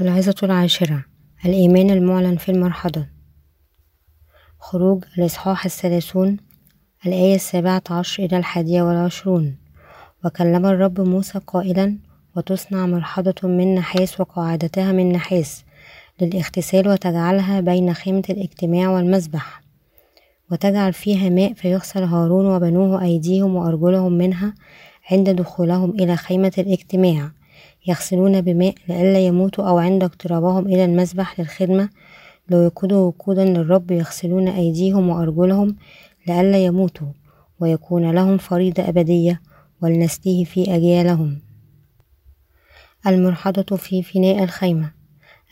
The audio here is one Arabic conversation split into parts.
العظة العاشرة الإيمان المعلن في المرحضة. خروج الإصحاح الثلاثون الآية السابعة عشر إلى الحادية والعشرون. وكلم الرب موسى قائلا وتصنع مرحضة من نحاس وقاعدتها من نحاس للاغتسال وتجعلها بين خيمة الاجتماع والمذبح. وتجعل فيها ماء فيغسل هارون وبنوه أيديهم وأرجلهم منها عند دخولهم إلى خيمة الاجتماع. يغسلون بماء لئلا يموتوا أو عند اقترابهم إلى المذبح للخدمة. ليوقدوا وقودا للرب يغسلون أيديهم وأرجلهم لئلا يموتوا ويكون لهم فريضة أبدية ولنسله في أجيالهم. المرحضة في فناء الخيمة.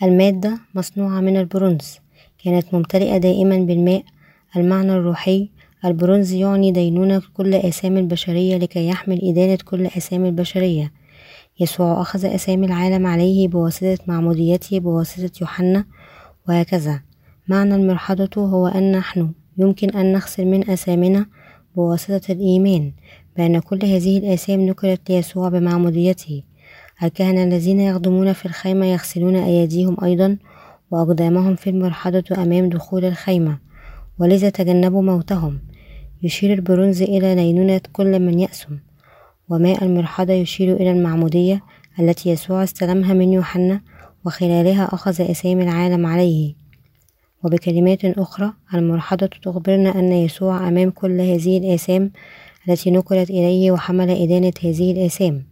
المادة مصنوعة من البرونز. كانت ممتلئة دائما بالماء. المعنى الروحي البرونز يعني دينونة كل آثام البشرية لكي يحمل إدانة كل آثام البشرية. يسوع أخذ أسامي العالم عليه بواسطة معموديته بواسطة يوحنا وهكذا. معنى المرحضة هو أن نحن يمكن أن نغسل من أثامنا بواسطة الإيمان بأن كل هذه الآثام نقلت ليسوع بمعموديته. الكهنة الذين يخدمون في الخيمة يغسلون أيديهم أيضا وأقدامهم في المرحضة أمام دخول الخيمة ولذا تجنبوا موتهم. يشير البرونز إلى دينونة كل من يأسم. وماء المرحضة يشير إلى المعمودية التي يسوع استلمها من يوحنا وخلالها أخذ أسامي العالم عليه. وبكلمات أخرى المرحضة تخبرنا أن يسوع أمام كل هذه الآثام التي نقلت إليه وحمل إدانة هذه الآثام.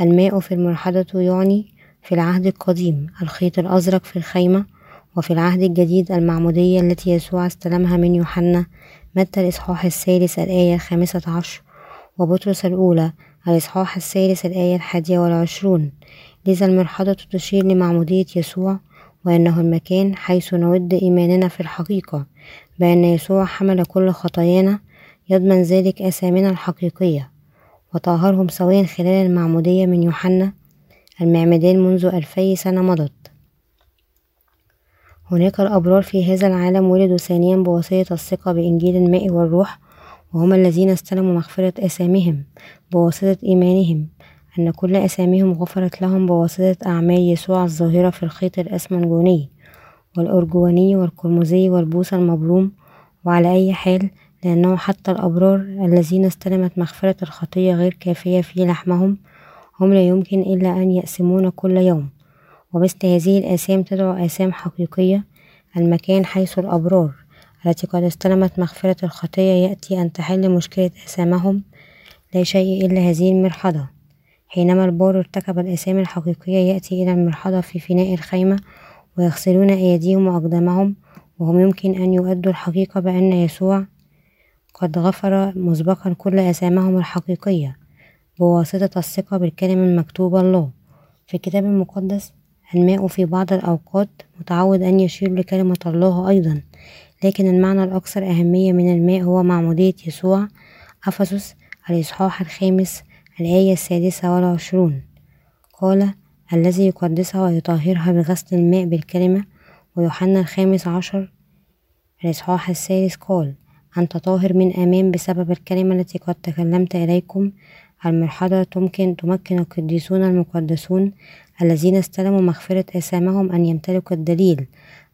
الماء في المرحضة يعني في العهد القديم الخيط الأزرق في الخيمة وفي العهد الجديد المعمودية التي يسوع استلمها من يوحنا. متى الإصحاح الثالث الآية الخامسة عشر؟ وبطرس الأولى الإصحاح الثالث الآية الحادية والعشرون. لذا المرحضة تشير لمعمودية يسوع وأنه المكان حيث نود إيماننا في الحقيقة بأن يسوع حمل كل خطايانا يضمن ذلك آثامنا الحقيقية وطهرهم سويا خلال المعمودية من يوحنا المعمدان منذ ألفي سنة مضت. هناك الأبرار في هذا العالم ولدوا ثانيا بواسطة الثقة بإنجيل الماء والروح وهم الذين استلموا مغفرة آثامهم بواسطة إيمانهم. أن كل أساميهم غفرت لهم بواسطة أعمال يسوع الظاهرة في الخيط الأسمنجوني والأرجواني والقرمزي والبوس المبروم. وعلى أي حال لأنه حتى الأبرار الذين استلمت مغفرة الخطية غير كافية في لحمهم هم لا يمكن إلا أن يأسمون كل يوم. ومثل هذه الآثام تدعو آثام حقيقية المكان حيث الأبرار. التي قد استلمت مغفرة الخطية يأتي أن تحل مشكلة آثامهم لا شيء إلا هذه المرحضة. حينما البار ارتكب الآثام الحقيقية يأتي إلى المرحضة في فناء الخيمة ويغسلون أيديهم وأقدامهم وهم يمكن أن يؤدوا الحقيقة بأن يسوع قد غفر مسبقا كل آثامهم الحقيقية بواسطة الثقة بالكلمة المكتوبة الله في الكتاب المقدس الماء في بعض الأوقات متعود أن يشير لكلمة الله أيضا لكن المعنى الأكثر أهمية من الماء هو معمودية يسوع أفسس الإصحاح الخامس الآية السادسة والعشرون. قال الذي يقدسها ويطهرها بغسل الماء بالكلمة ويوحنا الخامس عشر الإصحاح الثالث قال أنت طاهر من أمام بسبب الكلمة التي قد تكلمت إليكم المرحلة تمكن تمكن القديسون المقدسون الذين استلموا مغفرة آثامهم أن يمتلكوا الدليل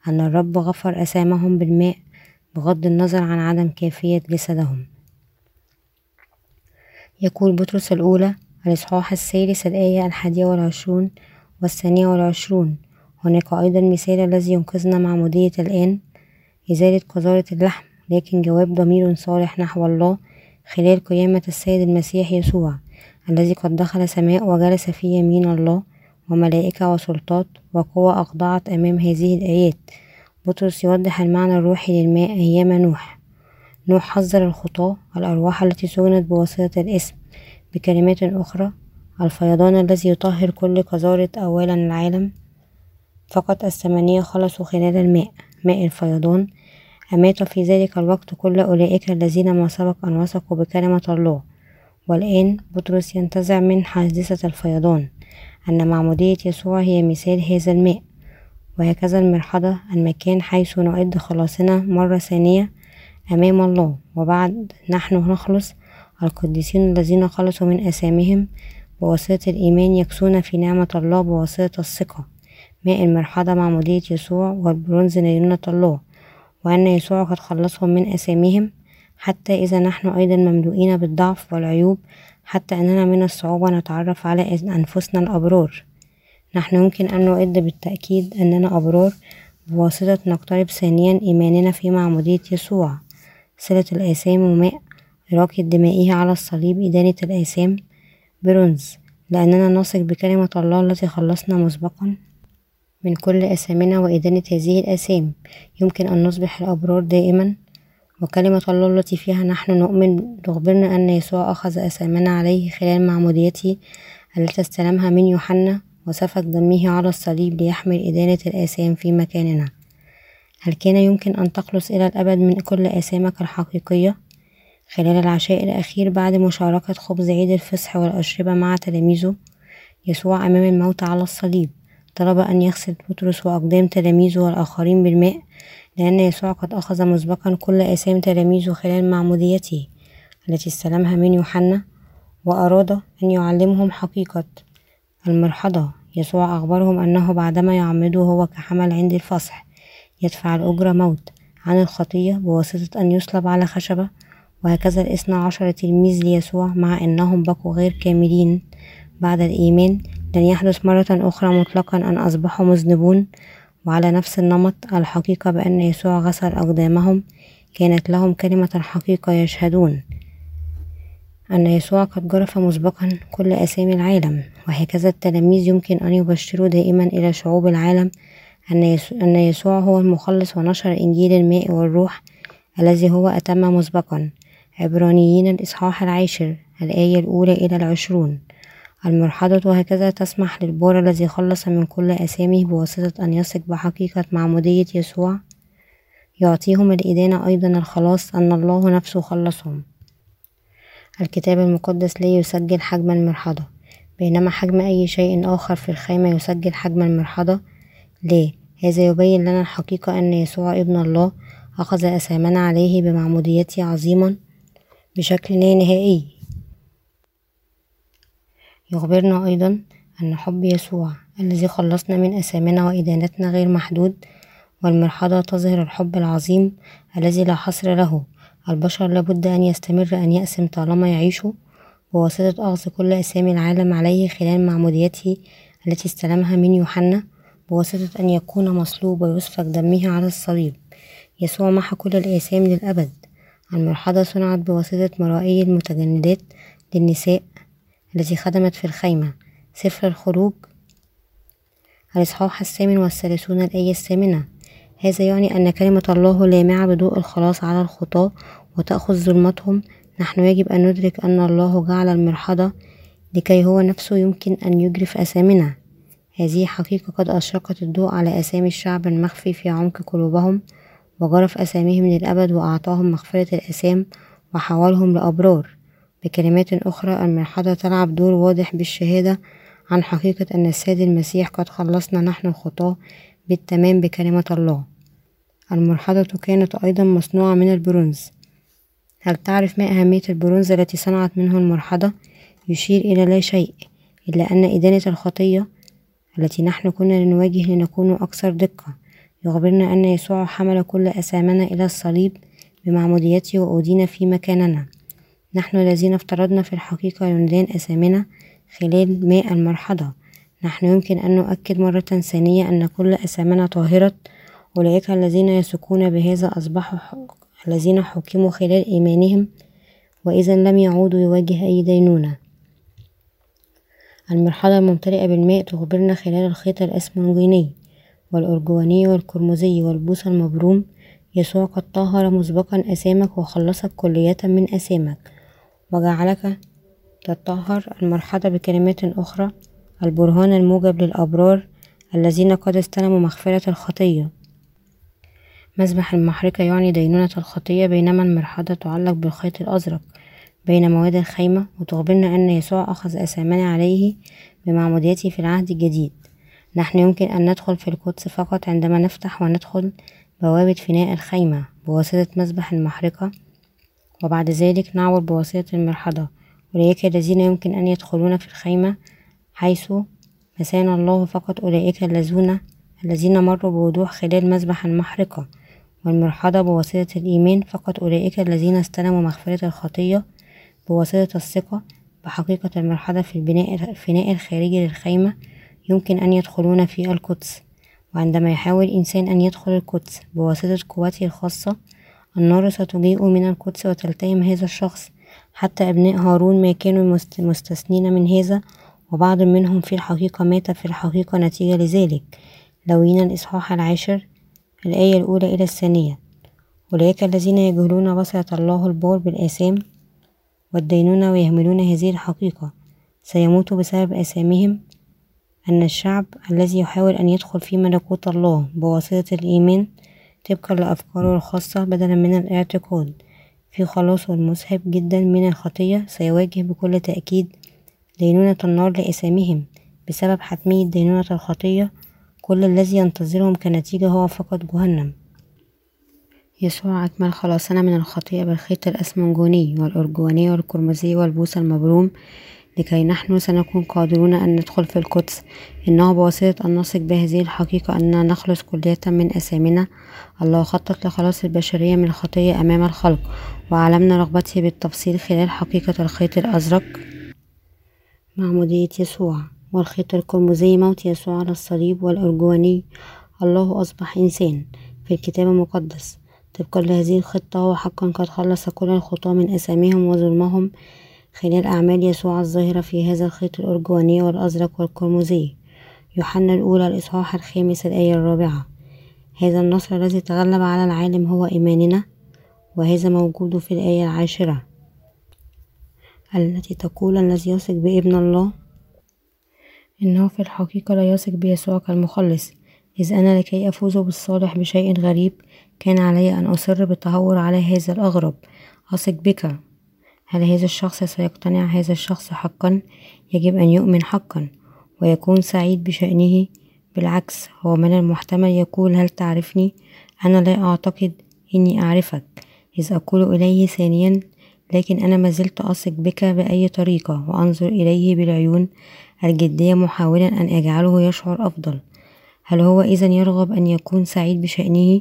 أن الرب غفر آثامهم بالماء بغض النظر عن عدم كافية جسدهم. يقول بطرس الأولى الإصحاح الثالث الآية الحادية والعشرون والثانية والعشرون. هناك أيضا مثال الذي ينقذنا معمودية الآن إزالة قذارة اللحم لكن جواب ضمير صالح نحو الله خلال قيامة السيد المسيح يسوع الذي قد دخل سماء وجلس في يمين الله وملائكة وسلطات وقوة أخضعت أمام هذه الآيات. بطرس يوضح المعنى الروحي للماء أيام نوح. نوح حذر الخطاة الأرواح التي سجنت بواسطة الاسم بكلمات أخرى. الفيضان الذي يطهر كل قذارة أولا العالم. فقط الثمانية خلصوا خلال الماء. ماء الفيضان. أمات في ذلك الوقت كل أولئك الذين ما سبق أن وثقوا بكلمة الله. والآن بطرس ينتزع من حادثة الفيضان. أن معمودية يسوع هي مثال هذا الماء وهكذا المرحضة المكان حيث نعد خلاصنا مرة ثانية أمام الله. وبعد نحن نخلص القديسين الذين خلصوا من أسامهم بواسطة الإيمان يكسون في نعمة الله بواسطة الثقة. ماء المرحضة معمودية يسوع والبرونز دينونة الله وأن يسوع قد خلصهم من آثامهم حتى إذا نحن أيضا مملوئين بالضعف والعيوب حتى أننا من الصعوبة نتعرف على أنفسنا الأبرار. نحن يمكن أن نؤد بالتأكيد أننا أبرار بواسطة نقترب ثانيا إيماننا في معمودية يسوع. صلة الآثام وماء إراقة دمائه على الصليب إدانة الآثام. برونز لأننا نثق بكلمة الله التي خلصنا مسبقا من كل آثامنا وإدانة هذه الآثام. يمكن أن نصبح الأبرار دائما وكلمة الله التي فيها نحن نؤمن تخبرنا أن يسوع أخذ آثامنا عليه خلال معموديته التي استلمها من يوحنا وسفك دمه على الصليب ليحمل إدانة الآثام في مكاننا هل كان يمكن أن تخلص إلى الأبد من كل آثامك الحقيقية؟ خلال العشاء الأخير بعد مشاركة خبز عيد الفصح والأشربة مع تلاميذه يسوع أمام الموت على الصليب طلب أن يغسل بطرس وأقدام تلاميذه والآخرين بالماء لأن يسوع قد أخذ مسبقا كل آثام تلاميذه خلال معموديته التي استلمها من يوحنا وأراد أن يعلمهم حقيقة المرحضة. يسوع أخبرهم أنه بعدما يعمده هو كحمل عند الفصح يدفع الأجرة موت عن الخطية بواسطة أن يصلب على خشبة وهكذا الاثنى عشر تلميذ ليسوع مع أنهم بقوا غير كاملين بعد الإيمان لن يحدث مرة أخرى مطلقا أن أصبحوا مذنبون وعلى نفس النمط الحقيقة بأن يسوع غسل أقدامهم كانت لهم كلمة الحقيقة يشهدون. أن يسوع قد جرف مسبقا كل أسامي العالم وهكذا التلاميذ يمكن أن يبشروا دائما إلى شعوب العالم. أن يسوع هو المخلص ونشر إنجيل الماء والروح الذي هو أتم مسبقا. عبرانيين الإصحاح العاشر الآية الأولى إلى العشرون. المرحضة هكذا تسمح للبار الذي خلص من كل أسامه بواسطة أن يثق بحقيقة معمودية يسوع. يعطيهم الإدانة أيضا الخلاص أن الله نفسه خلصهم. الكتاب المقدس لا يسجل حجم المرحضة. بينما حجم أي شيء آخر في الخيمة يسجل حجم المرحضة. ليه؟ هذا يبين لنا الحقيقة أن يسوع ابن الله أخذ أسامنا عليه بمعموديته عظيما. بشكل لا نهائي. يخبرنا أيضا أن حب يسوع الذي خلصنا من أسامنا وإدانتنا غير محدود والمرحضة تظهر الحب العظيم الذي لا حصر له. البشر لابد أن يستمر أن يأسم طالما يعيشوا. بواسطة أخذ كل أسامي العالم عليه خلال معموديته التي استلمها من يوحنا. بواسطة أن يكون مصلوب ويسفك دمه على الصليب. يسوع محى كل الآثام للأبد. المرحضة صنعت بواسطة مرائي المتجندات للنساء. التي خدمت في الخيمة. سفر الخروج الإصحاح الثامن والثلاثون الآية الثامنة. هذا يعني أن كلمة الله لامعة بضوء الخلاص على الخطاة وتأخذ ظلمتهم. نحن يجب أن ندرك أن الله جعل المرحضة لكي هو نفسه يمكن أن يجرف أثامنا هذه حقيقة قد أشرقت الضوء على أسامي الشعب المخفي في عمق قلوبهم وجرف أساميهم للأبد وأعطاهم مغفرة الأثام وحولهم لأبرار. بكلمات أخرى المرحضة تلعب دور واضح بالشهادة عن حقيقة أن السيد المسيح قد خلصنا نحن الخطاة بالتمام بكلمة الله. المرحضة كانت أيضا مصنوعة من البرونز. هل تعرف ما أهمية البرونز التي صنعت منه المرحضة؟ يشير إلى لا شيء إلا أن إدانة الخطية التي نحن كنا نواجه لنكون أكثر دقة يخبرنا أن يسوع حمل كل أثامنا إلى الصليب بمعموديته وأودينا في مكاننا. نحن الذين افترضنا في الحقيقة يندان أثامنا خلال ماء المرحضة. نحن يمكن أن نؤكد مرة ثانية أن كل أثامنا طاهرة أولئك الذين يثقون بهذا أصبحوا الذين حكموا خلال إيمانهم وإذا لم يعودوا يواجه أي دينونة. المرحلة الممتلئة بالماء تخبرنا خلال الخيط الأسمنجيني والأرجواني والقرمزي والبوص المبروم يسوع قد طهر مسبقا أسامك وخلصك كلية من أسامك. وجعلك تطهر المرحلة بكلمات أخرى البرهان الموجب للأبرار الذين قد استلموا مغفرة الخطية. مسبح المحرقة يعني دينونة الخطية بينما المرحلة تعلق بالخيط الأزرق بين مواد الخيمة وتخبرنا أن يسوع أخذ أسامنا عليه بمعموديته في العهد الجديد. نحن يمكن أن ندخل في القدس فقط عندما نفتح وندخل بوابة فناء الخيمة بواسطة مسبح المحرقة وبعد ذلك نعبر بواسطة المرحضة أولئك الذين يمكن أن يدخلون في الخيمة حيث مثاني الله فقط أولئك الذين الذين مروا بوضوح خلال مذبح المحرقة. والمرحضة بواسطة الإيمان فقط أولئك الذين استلموا مغفرة الخطية بواسطة الثقة بحقيقة المرحضة في البناء الفناء الخارجي للخيمة يمكن أن يدخلون في القدس. وعندما يحاول إنسان أن يدخل القدس بواسطة قوته الخاصة النار ستجيء من القدس وتلتهم هذا الشخص. حتى أبناء هارون ما كانوا مستثنين من هذا وبعض منهم في الحقيقة مات في الحقيقة نتيجة لذلك. لوين الإصحاح العاشر؟ الآية الأولى إلى الثانية. أولئك الذين يجهلون بصرة الله البار بالآثام والدينونة ويهملون هذه الحقيقة. سيموتوا بسبب آثامهم أن الشعب الذي يحاول أن يدخل في ملكوت الله بواسطة الإيمان طبقا لأفكاره الخاصة بدلا من الاعتقاد. في خلاصه المسحب جدا من الخطية سيواجه بكل تأكيد دينونة النار لإثامهم بسبب حتمية دينونة الخطية كل الذي ينتظرهم كنتيجة هو فقط جهنم. يسوع أكمل خلاصنا من الخطيئة بالخيط الأسمنجوني والأرجواني والقرمزي والبوس المبروم. لكي نحن سنكون قادرون أن ندخل في القدس. إنه بواسطة أن نثق بهذه الحقيقة أننا نخلص كلية من أثامنا الله خطط لخلاص البشرية من الخطية أمام الخلق وعلمنا رغبته بالتفصيل خلال حقيقة الخيط الأزرق. معمودية يسوع والخيط القرمزي موت يسوع على الصليب والأرجواني. الله أصبح إنسان في الكتاب المقدس. طبقا لهذه الخطة هو حقا قد خلص كل الخطاة من أثامهم وظلمهم. خلال أعمال يسوع الظاهرة في هذا الخيط الأرجواني والأزرق والقرمزي. يوحنا الأولى الإصحاح الخامس الآية الرابعة. هذا النصر الذي تغلب على العالم هو إيماننا وهذا موجود في الآية العاشرة. التي تقول الذي يثق بابن الله إنه في الحقيقة لا يثق بيسوع كالمخلص. إذ أنا لكي أفوز بالصالح بشيء غريب كان علي أن أصر بالتهور على هذا الأغرب. أثق بك. هل هذا الشخص سيقتنع هذا الشخص حقا؟ يجب أن يؤمن حقا ويكون سعيد بشأنه. بالعكس هو من المحتمل يقول هل تعرفني؟ أنا لا أعتقد إني أعرفك. إذ أقول إليه ثانيا لكن أنا ما زلت أثق بك بأي طريقة وأنظر إليه بالعيون الجدية محاولا أن أجعله يشعر أفضل. هل هو إذا يرغب أن يكون سعيد بشأنه؟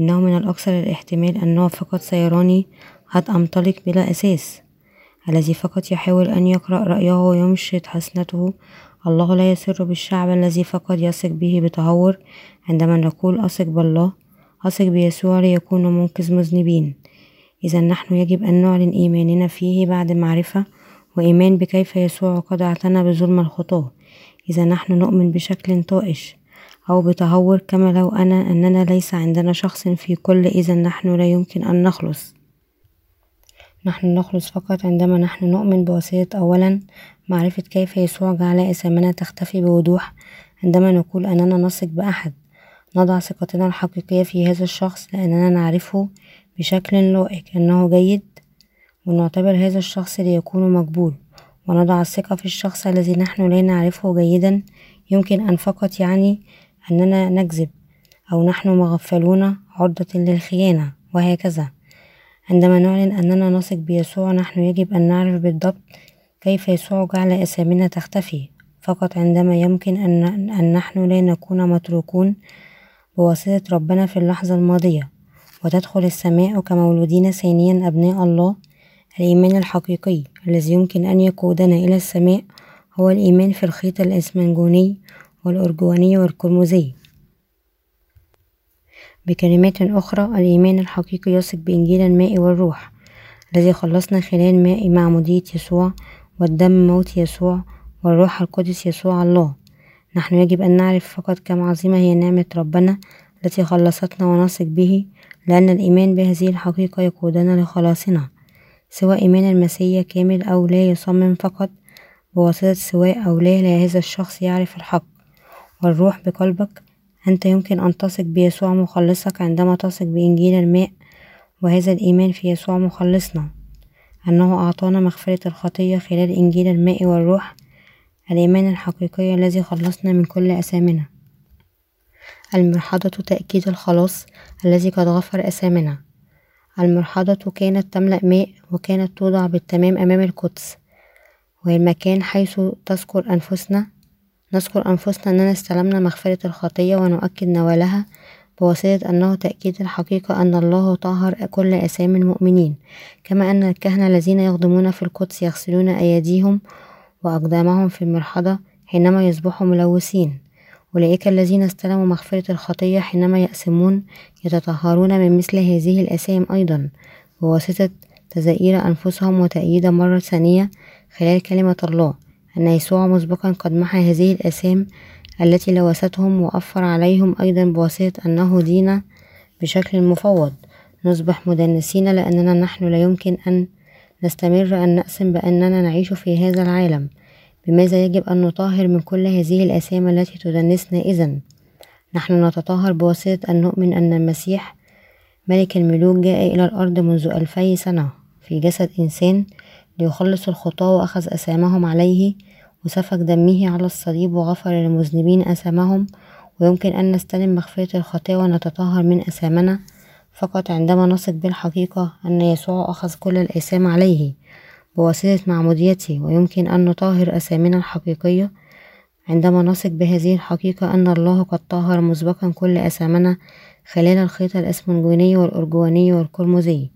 إنه من الأكثر الاحتمال أنه فقط سيراني قد أنطلق بلا أساس. الذي فقط يحاول أن يقرأ رأيه ويمشط حسنته. الله لا يسر بالشعب الذي فقط يثق به بتهور. عندما نقول أثق بالله أثق بيسوع ليكون منقذ مذنبين. إذا نحن يجب أن نعلن إيماننا فيه بعد معرفة وإيمان بكيف يسوع قد اعتنى بظلم الخطاة إذا نحن نؤمن بشكل طائش أو بتهور كما لو أنا أننا ليس عندنا شخص في كل إذا نحن لا يمكن أن نخلص. نحن نخلص فقط عندما نحن نؤمن بواسطة أولا معرفة كيف يسوع جعل أسامنا تختفي بوضوح عندما نقول أننا نثق بأحد. نضع ثقتنا الحقيقية في هذا الشخص لأننا نعرفه بشكل لائق أنه جيد ونعتبر هذا الشخص ليكون مقبول. ونضع الثقة في الشخص الذي نحن لا نعرفه جيدا. يمكن أن فقط يعني أننا نكذب أو نحن مغفلون عرضة للخيانة وهكذا. عندما نعلن أننا نثق بيسوع نحن يجب أن نعرف بالضبط كيف يسوع جعل أسامينا تختفي. فقط عندما يمكن أن, أن نحن لا نكون متروكون بواسطة ربنا في اللحظة الماضية. وتدخل السماء كمولودين ثانيا أبناء الله الإيمان الحقيقي الذي يمكن أن يقودنا إلى السماء هو الإيمان في الخيط الإسمنجوني والأرجواني والقرمزي. بكلمات أخرى الإيمان الحقيقي يثق بإنجيل الماء والروح الذي خلصنا خلال ماء معمودية يسوع والدم موت يسوع والروح القدس يسوع الله. نحن يجب أن نعرف فقط كم عظيمة هي نعمة ربنا التي خلصتنا ونثق به لأن الإيمان بهذه الحقيقة يقودنا لخلاصنا. سواء إيمان المسيح كامل أو لا يصمم فقط بواسطة سواء أو لا لهذا الشخص يعرف الحق والروح بقلبك أنت يمكن أن تثق بيسوع مخلصك عندما تثق بإنجيل الماء وهذا الإيمان في يسوع مخلصنا. أنه أعطانا مغفرة الخطية خلال إنجيل الماء والروح الإيمان الحقيقي الذي خلصنا من كل أثامنا. المرحضة تأكيد الخلاص الذي قد غفر أثامنا. المرحضة كانت تملأ ماء وكانت توضع بالتمام أمام القدس. وهي المكان حيث تذكر أنفسنا نذكر أنفسنا أننا استلمنا مغفرة الخطية ونؤكد نوالها بواسطة أنه تأكيد الحقيقة أن الله طهر كل آثام المؤمنين كما أن الكهنة الذين يخدمون في القدس يغسلون أيديهم وأقدامهم في المرحضة حينما يصبحوا ملوثين. أولئك الذين استلموا مغفرة الخطية حينما يأثمون يتطهرون من مثل هذه الآثام أيضا. بواسطة تزائير أنفسهم وتأييد مرة ثانية خلال كلمة الله. أن يسوع مسبقا قد محى هذه الآثام التي لوثتهم وأفر عليهم أيضا بواسطة أنه دين بشكل مفوض. نصبح مدنسين لأننا نحن لا يمكن أن نستمر أن نأسم بأننا نعيش في هذا العالم. بماذا يجب أن نطهر من كل هذه الآثام التي تدنسنا إذا نحن نتطهر بواسطة أن نؤمن أن المسيح ملك الملوك جاء إلى الأرض منذ ألفي سنة. في جسد إنسان ليخلص الخطاة وأخذ أسامهم عليه وسفك دمه على الصليب وغفر للمذنبين أثامهم ويمكن أن نستلم مغفرة الخطايا ونتطهر من أثامنا فقط عندما نثق بالحقيقة أن يسوع أخذ كل الآثام عليه بواسطة معموديته ويمكن أن نطهر أثامنا الحقيقية. عندما نثق بهذه الحقيقة أن الله قد طهر مسبقا كل أثامنا خلال الخيط الأسفنجوني والأرجواني والقرمزي.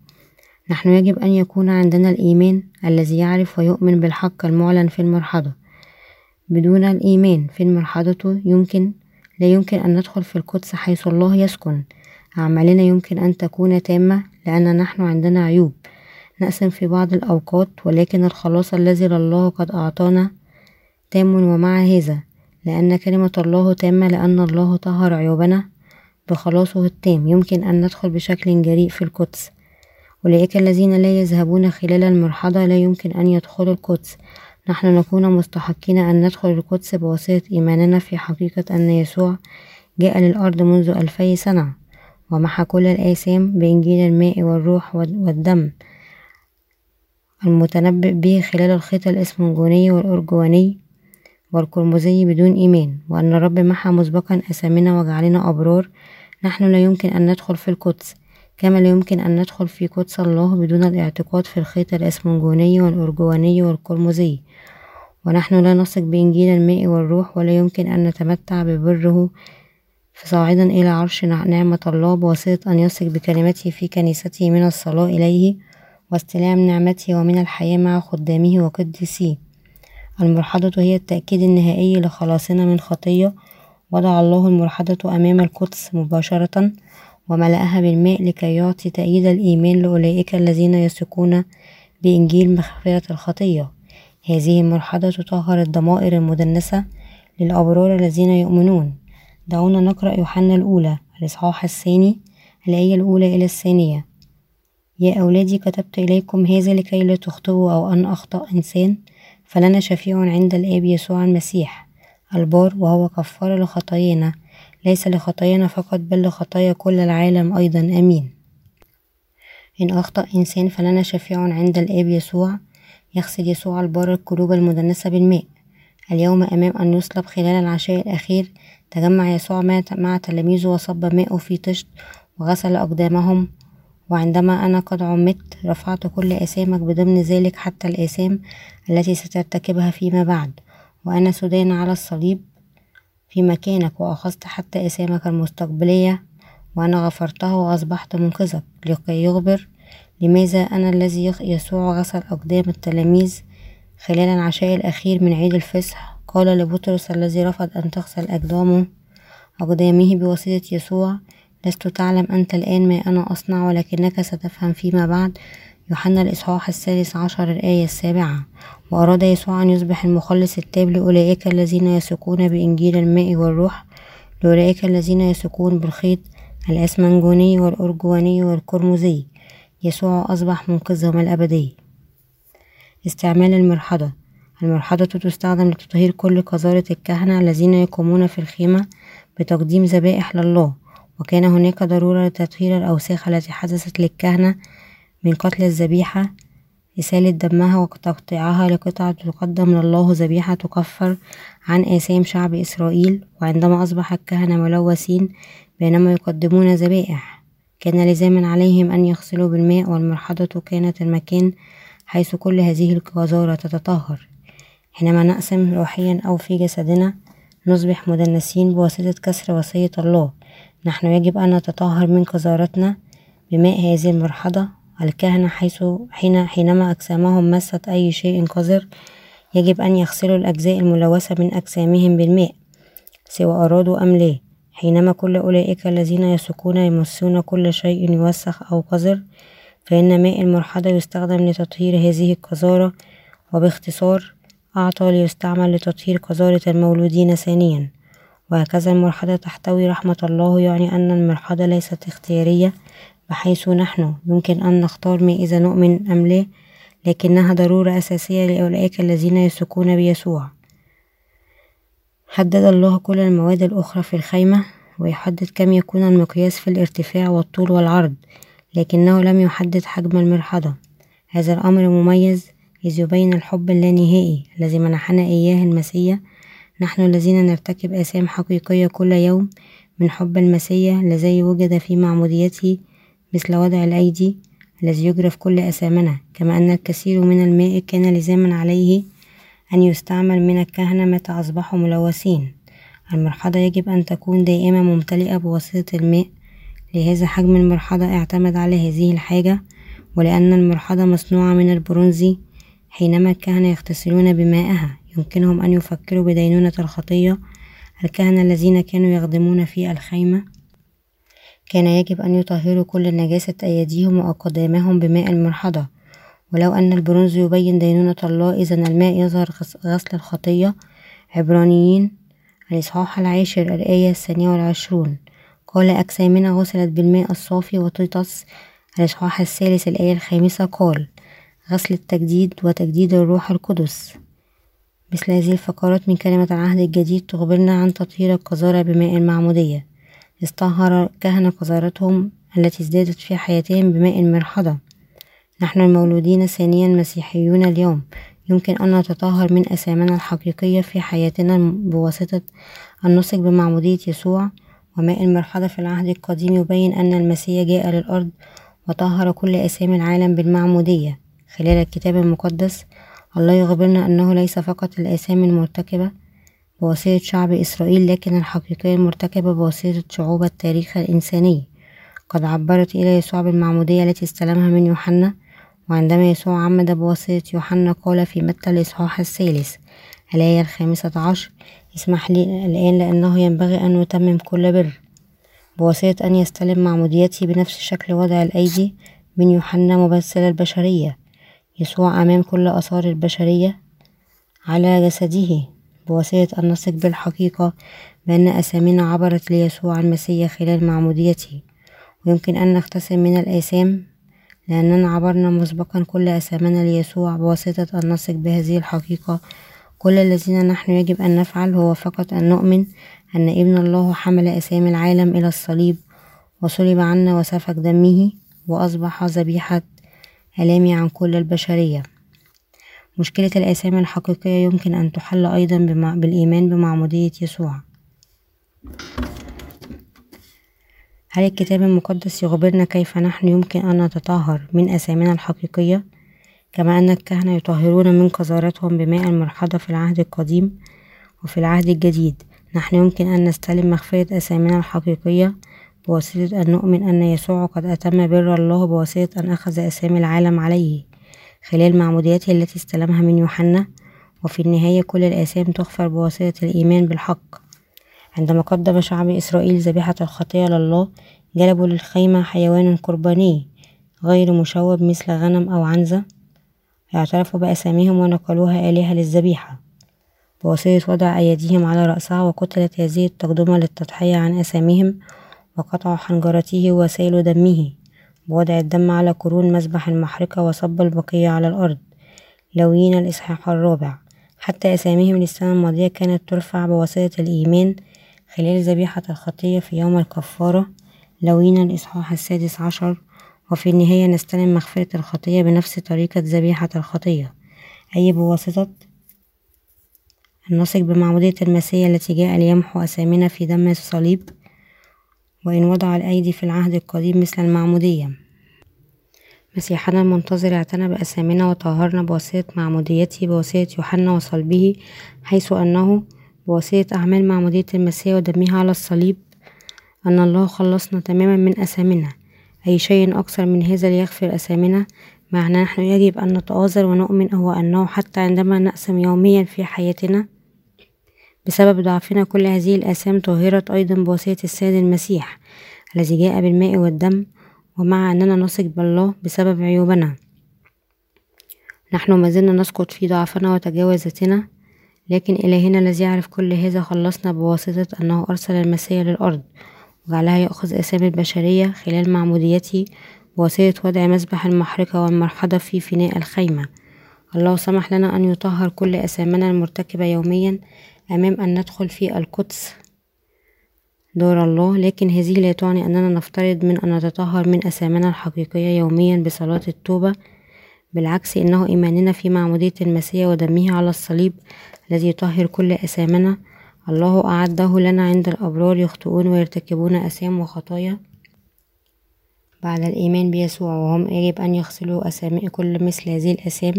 نحن يجب أن يكون عندنا الإيمان الذي يعرف ويؤمن بالحق المعلن في المرحضة. بدون الإيمان. في مرحضته يمكن لا يمكن أن ندخل في القدس حيث الله يسكن. أعمالنا يمكن أن تكون تامة لأن نحن عندنا عيوب. نأسم في بعض الأوقات ولكن الخلاص الذي لله قد أعطانا تام ومع هذا. لأن كلمة الله تامة لأن الله طهر عيوبنا بخلاصه التام. يمكن أن ندخل بشكل جريء في القدس. أولئك الذين لا يذهبون خلال المرحضة لا يمكن أن يدخلوا القدس. نحن نكون مستحقين أن ندخل القدس بواسطة إيماننا في حقيقة أن يسوع جاء للأرض منذ ألفي سنة ومحى كل الآثام بإنجيل الماء والروح والدم المتنبئ به خلال الخيط الإسفنجوني والأرجواني والقرمزي بدون إيمان وأن الرب محى مسبقا أثامنا وجعلنا أبرار نحن لا يمكن أن ندخل في القدس كما لا يمكن أن ندخل في قدس الله بدون الاعتقاد في الخيط الإسفنجوني والأرجواني والقرمزي. ونحن لا نثق بإنجيل الماء والروح ولا يمكن أن نتمتع ببره. فصاعدا إلى عرش نعمة الله بواسطة أن يثق بكلمته في كنيسته من الصلاة إليه واستلام نعمته ومن الحياة مع خدامه وقدسيه المرحضة هي التأكيد النهائي لخلاصنا من خطية. وضع الله المرحضة أمام القدس مباشرة وملأها بالماء لكي يعطي تأييد الإيمان لأولئك الذين يثقون بإنجيل مغفرة الخطية. هذه المرحلة تطهر الضمائر المدنسة للأبرار الذين يؤمنون. دعونا نقرأ يوحنا الأولى الإصحاح الثاني الآية الأولى إلى الثانية. يا أولادي كتبت إليكم هذا لكي لا تخطئوا أو أن أخطأ إنسان فلنا شفيع عند الآب يسوع المسيح. البار وهو كفار لخطايانا ليس لخطايانا فقط بل لخطايا كل العالم أيضا. آمين. إن أخطأ إنسان فلنا شفيع عند الآب يسوع يغسل يسوع البار القلوب المدنسة بالماء. اليوم أمام أن يصلب خلال العشاء الأخير تجمع يسوع مع تلاميذه وصب ماءه في طشت وغسل أقدامهم. وعندما أنا قد عمدت رفعت كل آثامك بضمن ذلك حتى الآثام التي سترتكبها فيما بعد. وأنا سدان على الصليب في مكانك وأخذت حتى إسامك المستقبلية وأنا غفرته وأصبحت منقذك. لكي يخبر لماذا أنا الذي يسوع غسل أقدام التلاميذ خلال العشاء الأخير من عيد الفصح؟ قال لبطرس الذي رفض أن تغسل أقدامه أقدامه بواسطة يسوع لست تعلم أنت الآن ما أنا أصنع ولكنك ستفهم فيما بعد. يوحنا الإصحاح الثالث عشر الآية السابعة. وأراد يسوع أن يصبح المخلص التاب لأولئك الذين يثقون بإنجيل الماء والروح لأولئك الذين يثقون بالخيط الأسمنجوني والأرجواني والقرمزي يسوع أصبح منقذهم الأبدي. استعمال المرحضة. المرحضة تستخدم لتطهير كل قذارة الكهنة الذين يقومون في الخيمة بتقديم ذبائح لله وكان هناك ضرورة لتطهير الأوساخ التي حدثت للكهنة من قتل الذبيحة إسالة دمها وتقطيعها لقطع تقدم لله ذبيحة تكفر عن آثام شعب إسرائيل وعندما أصبح الكهنة ملوثين بينما يقدمون ذبائح. كان لزاما عليهم أن يغسلوا بالماء والمرحضة كانت المكان حيث كل هذه القذارة تتطهر. حينما نقسم روحيا أو في جسدنا نصبح مدنسين بواسطة كسر وصية الله. نحن يجب أن نتطهر من قذارتنا بماء هذه المرحضة. الكهنة حيث حين حينما أجسامهم مست أي شيء قذر يجب أن يغسلوا الأجزاء الملوثة من أجسامهم بالماء سواء أرادوا أم لا. حينما كل أولئك الذين يسكون يمسون كل شيء يوسخ أو قذر فإن ماء المرحضة يستخدم لتطهير هذه القذارة وباختصار أعطى ليستعمل لتطهير قذارة المولودين ثانيا. وهكذا المرحضة تحتوي رحمة الله يعني أن المرحضة ليست اختيارية بحيث نحن يمكن أن نختار ما إذا نؤمن أم لا لكنها ضرورة أساسية لأولئك الذين يثقون بيسوع. حدد الله كل المواد الأخرى في الخيمة ويحدد كم يكون المقياس في الارتفاع والطول والعرض لكنه لم يحدد حجم المرحضة. هذا الأمر مميز إذ يبين الحب اللانهائي الذي منحنا إياه المسيح نحن الذين نرتكب آثام حقيقية كل يوم من حب المسيح الذي وجد في معموديته مثل وضع الأيدي الذي يجرف كل أثامنا كما أن الكثير من الماء كان لزاما عليه أن يستعمل من الكهنة متى أصبحوا ملوثين. المرحضة يجب أن تكون دائما ممتلئة بواسطة الماء. لهذا حجم المرحضة اعتمد على هذه الحاجة ولأن المرحضة مصنوعة من البرونزي. حينما الكهنة يغتسلون بمائها يمكنهم أن يفكروا بدينونة الخطية الكهنة الذين كانوا يخدمون في الخيمة. كان يجب أن يطهروا كل نجاسة أيديهم وأقدامهم بماء المرحضة. ولو أن البرونز يبين دينونة الله إذا الماء يظهر غسل الخطية. عبرانيين الإصحاح العاشر الآية الثانية والعشرون. قال أجسامنا غسلت بالماء الصافي وتيطس الإصحاح الثالث الآية الخامسة. قال غسل التجديد وتجديد الروح القدس. مثل هذه الفقرات من كلمة العهد الجديد تخبرنا عن تطهير القذارة بماء المعمودية استهر كهنة قذارتهم التي ازدادت في حياتهم بماء المرحضة نحن المولودين ثانيا مسيحيون اليوم. يمكن أن نتطهر من أثامنا الحقيقية في حياتنا بواسطة النسك بمعمودية يسوع وماء المرحضة في العهد القديم يبين أن المسيح جاء للأرض وطهر كل أثام العالم بالمعمودية خلال الكتاب المقدس الله يخبرنا أنه ليس فقط الآثام المرتكبة بواسطة شعب إسرائيل لكن الحقيقية المرتكبة بواسطة شعوب التاريخ الإنساني. قد عبرت إلى يسوع بالمعمودية التي استلمها من يوحنا وعندما يسوع عمد بواسطة يوحنا قال في متى الإصحاح الثالث الآية الخامسة عشر اسمح لي الآن لأنه ينبغي أن نتمم كل بر. بواسطة أن يستلم معموديتي بنفس شكل وضع الأيدي من يوحنا ممثل البشرية. يسوع أمام كل آثار البشرية على جسده. بواسطة أن نثق بالحقيقة بأن أسامينا عبرت ليسوع المسيح خلال معموديته ويمكن أن نغتسل من الآثام لأننا عبرنا مسبقا كل أثامنا ليسوع بواسطة أن نثق بهذه الحقيقة. كل الذين نحن يجب أن نفعل هو فقط أن نؤمن أن ابن الله حمل أسامي العالم إلى الصليب وصلب عنا وسفك دمه وأصبح ذبيحة ألامي عن كل البشرية. مشكلة الآثام الحقيقية يمكن أن تحل أيضا بالإيمان بمعمودية يسوع. هل الكتاب المقدس يخبرنا كيف نحن يمكن أن نتطهر من أثامنا الحقيقية؟ كما أن الكهنة يطهرون من قذارتهم بماء المرحضة في العهد القديم وفي العهد الجديد. نحن يمكن أن نستلم مغفرة أثامنا الحقيقية بواسطة أن نؤمن أن يسوع قد أتم بر الله بواسطة أن أخذ أسامي العالم عليه. خلال معموديته التي استلمها من يوحنا وفي النهاية كل الآثام تغفر بواسطة الإيمان بالحق. عندما قدم شعب إسرائيل ذبيحة الخطية لله جلبوا للخيمة حيوان قرباني غير مشوب مثل غنم أو عنزة اعترفوا بأساميهم ونقلوها آلهة للذبيحة. بواسطة وضع أيديهم على رأسها وقتلت هذه التقدمة للتضحية عن أساميهم وقطعوا حنجرته وسيل دمه. بوضع الدم على قرون مسبح المحرقة وصب البقية على الأرض. لوين الإصحاح الرابع؟ حتى أساميهم للسنة الماضية كانت ترفع بواسطة الإيمان خلال ذبيحة الخطية في يوم الكفارة لوين الإصحاح السادس عشر وفي النهاية نستلم مغفرة الخطية بنفس طريقة ذبيحة الخطية. أي بواسطة؟ النسك بمعمودية المسيح التي جاء ليمحو أسامنا في دم الصليب وإن وضع الأيدي في العهد القديم مثل المعمودية. مسيحنا المنتظر اعتنى بأسامنا وطهرنا بواسطة معموديته بواسطة يوحنا وصلبه حيث أنه بواسطة أعمال معمودية المسيح ودمها على الصليب أن الله خلصنا تماما من أثامنا. أي شيء أكثر من هذا ليغفر أثامنا. معناه نحن يجب أن نتآزر ونؤمن هو أنه حتى عندما نأثم يوميا في حياتنا. بسبب ضعفنا كل هذه الآثام طهرت أيضا بواسطة السيد المسيح الذي جاء بالماء والدم ومع أننا نثق بالله بسبب عيوبنا. نحن ما زلنا نسقط في ضعفنا وتجاوزاتنا. لكن إلهنا الذي يعرف كل هذا خلصنا بواسطة أنه أرسل المسيح للأرض وجعلها يأخذ آثام البشرية خلال معموديته بواسطة وضع مسبح المحرقة والمرحضة في فناء الخيمة. الله سمح لنا أن يطهر كل أثامنا المرتكبة يوميا أمام أن ندخل في القدس. دار الله لكن هذه لا تعني أننا نفترض من أن نتطهر من أثامنا الحقيقية يوميا بصلاة التوبة بالعكس إنه إيماننا في معمودية المسيح ودمه على الصليب الذي يطهر كل أثامنا الله أعده لنا عند الأبرار يخطئون ويرتكبون أثام وخطايا. بعد الإيمان بيسوع وهم يجب أن يغسلوا أسامي كل مثل هذه الأثام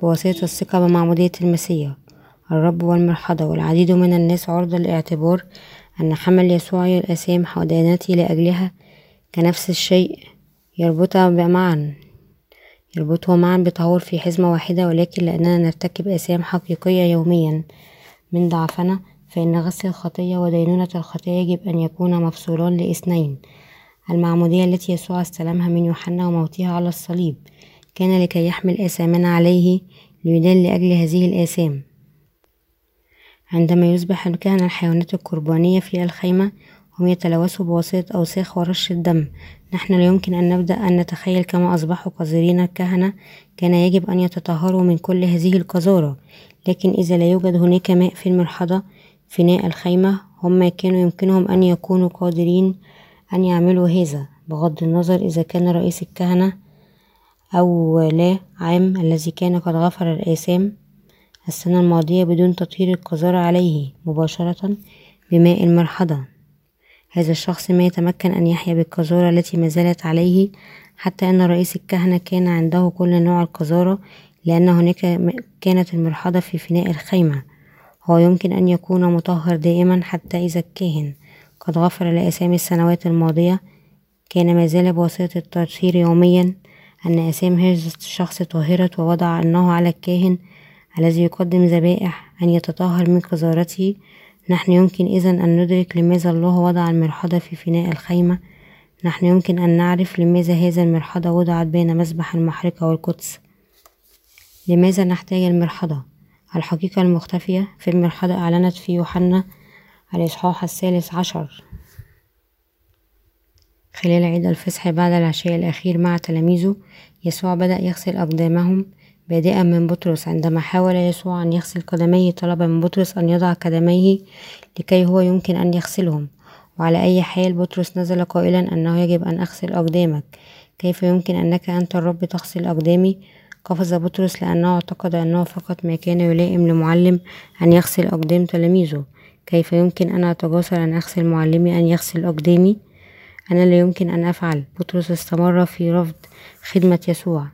بواسطة الثقة بمعمودية المسيح الرب والمرحضة. والعديد من الناس عرضة للاعتبار أن حمل يسوع الأثام وديانته لأجلها كنفس الشيء يربطها معا يربطه معا بطهور في حزمة واحدة ولكن لأننا نرتكب آثام حقيقية يوميا. من ضعفنا فإن غسل الخطية ودينونة الخطية يجب أن يكون مفصولان لإثنين. المعمودية التي يسوع استلمها من يوحنا وموتها على الصليب. كان لكي يحمل آثامنا عليه ليدان لأجل هذه الآثام. عندما يذبح الكهنة الحيوانات القربانية في الخيمة هم يتلوثوا بواسطة أوساخ ورش الدم. نحن لا يمكن أن نبدأ أن نتخيل كما أصبحوا قذرين الكهنة. كان يجب أن يتطهروا من كل هذه القذارة. لكن إذا لا يوجد هناك ماء في المرحضة فناء الخيمة هم كانوا يمكنهم أن يكونوا قادرين أن يعملوا هذا. بغض النظر إذا كان رئيس الكهنة أو لا عام الذي كان قد غفر الآثام السنة الماضية بدون تطهير القذارة عليه مباشرة بماء المرحضة. هذا الشخص ما يتمكن أن يحيا بالقذارة التي ما زالت عليه حتى أن رئيس الكهنة كان عنده كل نوع القذارة لأن هناك كانت المرحضة في فناء الخيمة. هو يمكن أن يكون مطهر دائما حتى إذا الكاهن قد غفر لأسامي السنوات الماضية. كان ما زال بواسطة التطهير يوميا. أن أسام هذا الشخص طهرت ووضع أنه على الكاهن الذي يقدم ذبائح أن يتطهر من قذارته نحن يمكن إذا أن ندرك لماذا الله وضع المرحضة في فناء الخيمة. نحن يمكن أن نعرف لماذا هذا المرحضة وضعت بين مسبح المحرقة والقدس. لماذا نحتاج المرحضة الحقيقة المختفية في المرحضة أعلنت في يوحنا الإصحاح الثالث عشر. خلال عيد الفصح بعد العشاء الأخير مع تلاميذه يسوع بدأ يغسل أقدامهم بادئا من بطرس عندما حاول يسوع أن يغسل قدميه طلب من بطرس أن يضع قدميه لكي هو يمكن أن يغسلهم. وعلى أي حال بطرس نزل قائلا أنه يجب أن أغسل أقدامك. كيف يمكن أنك أنت الرب تغسل أقدامي؟ قفز بطرس لأنه اعتقد أنه فقط ما كان يلائم لمعلم أن يغسل أقدام تلاميذه. كيف يمكن أن أتجاسر أن أغسل معلمي أن يغسل أقدامي؟ أنا لا يمكن أن أفعل. بطرس استمر في رفض خدمة يسوع.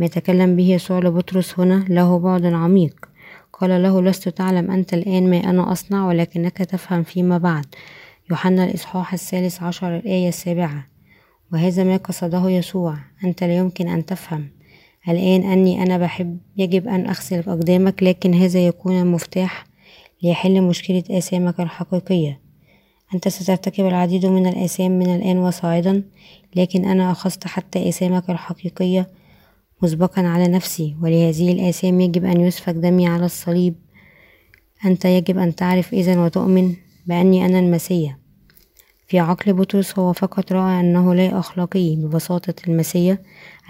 ما يتكلم به يسوع لبطرس هنا له بعد عميق. قال له لست تعلم أنت الآن ما أنا أصنع ولكنك تفهم فيما بعد. يوحنا الإصحاح الثالث عشر الآية السابعة. وهذا ما قصده يسوع أنت لا يمكن أن تفهم. الآن أني أنا بحب يجب أن أغسل أقدامك لكن هذا يكون المفتاح ليحل مشكلة آثامك الحقيقية. أنت سترتكب العديد من الآثام من الآن وصاعدا لكن أنا أخذت حتى آثامك الحقيقية مسبقا على نفسي ولهذه الآثام يجب أن يسفك دمي على الصليب. أنت يجب أن تعرف إذا وتؤمن بأني أنا المسيح. في عقل بطرس هو فقط رأى أنه لا أخلاقي ببساطة المسيح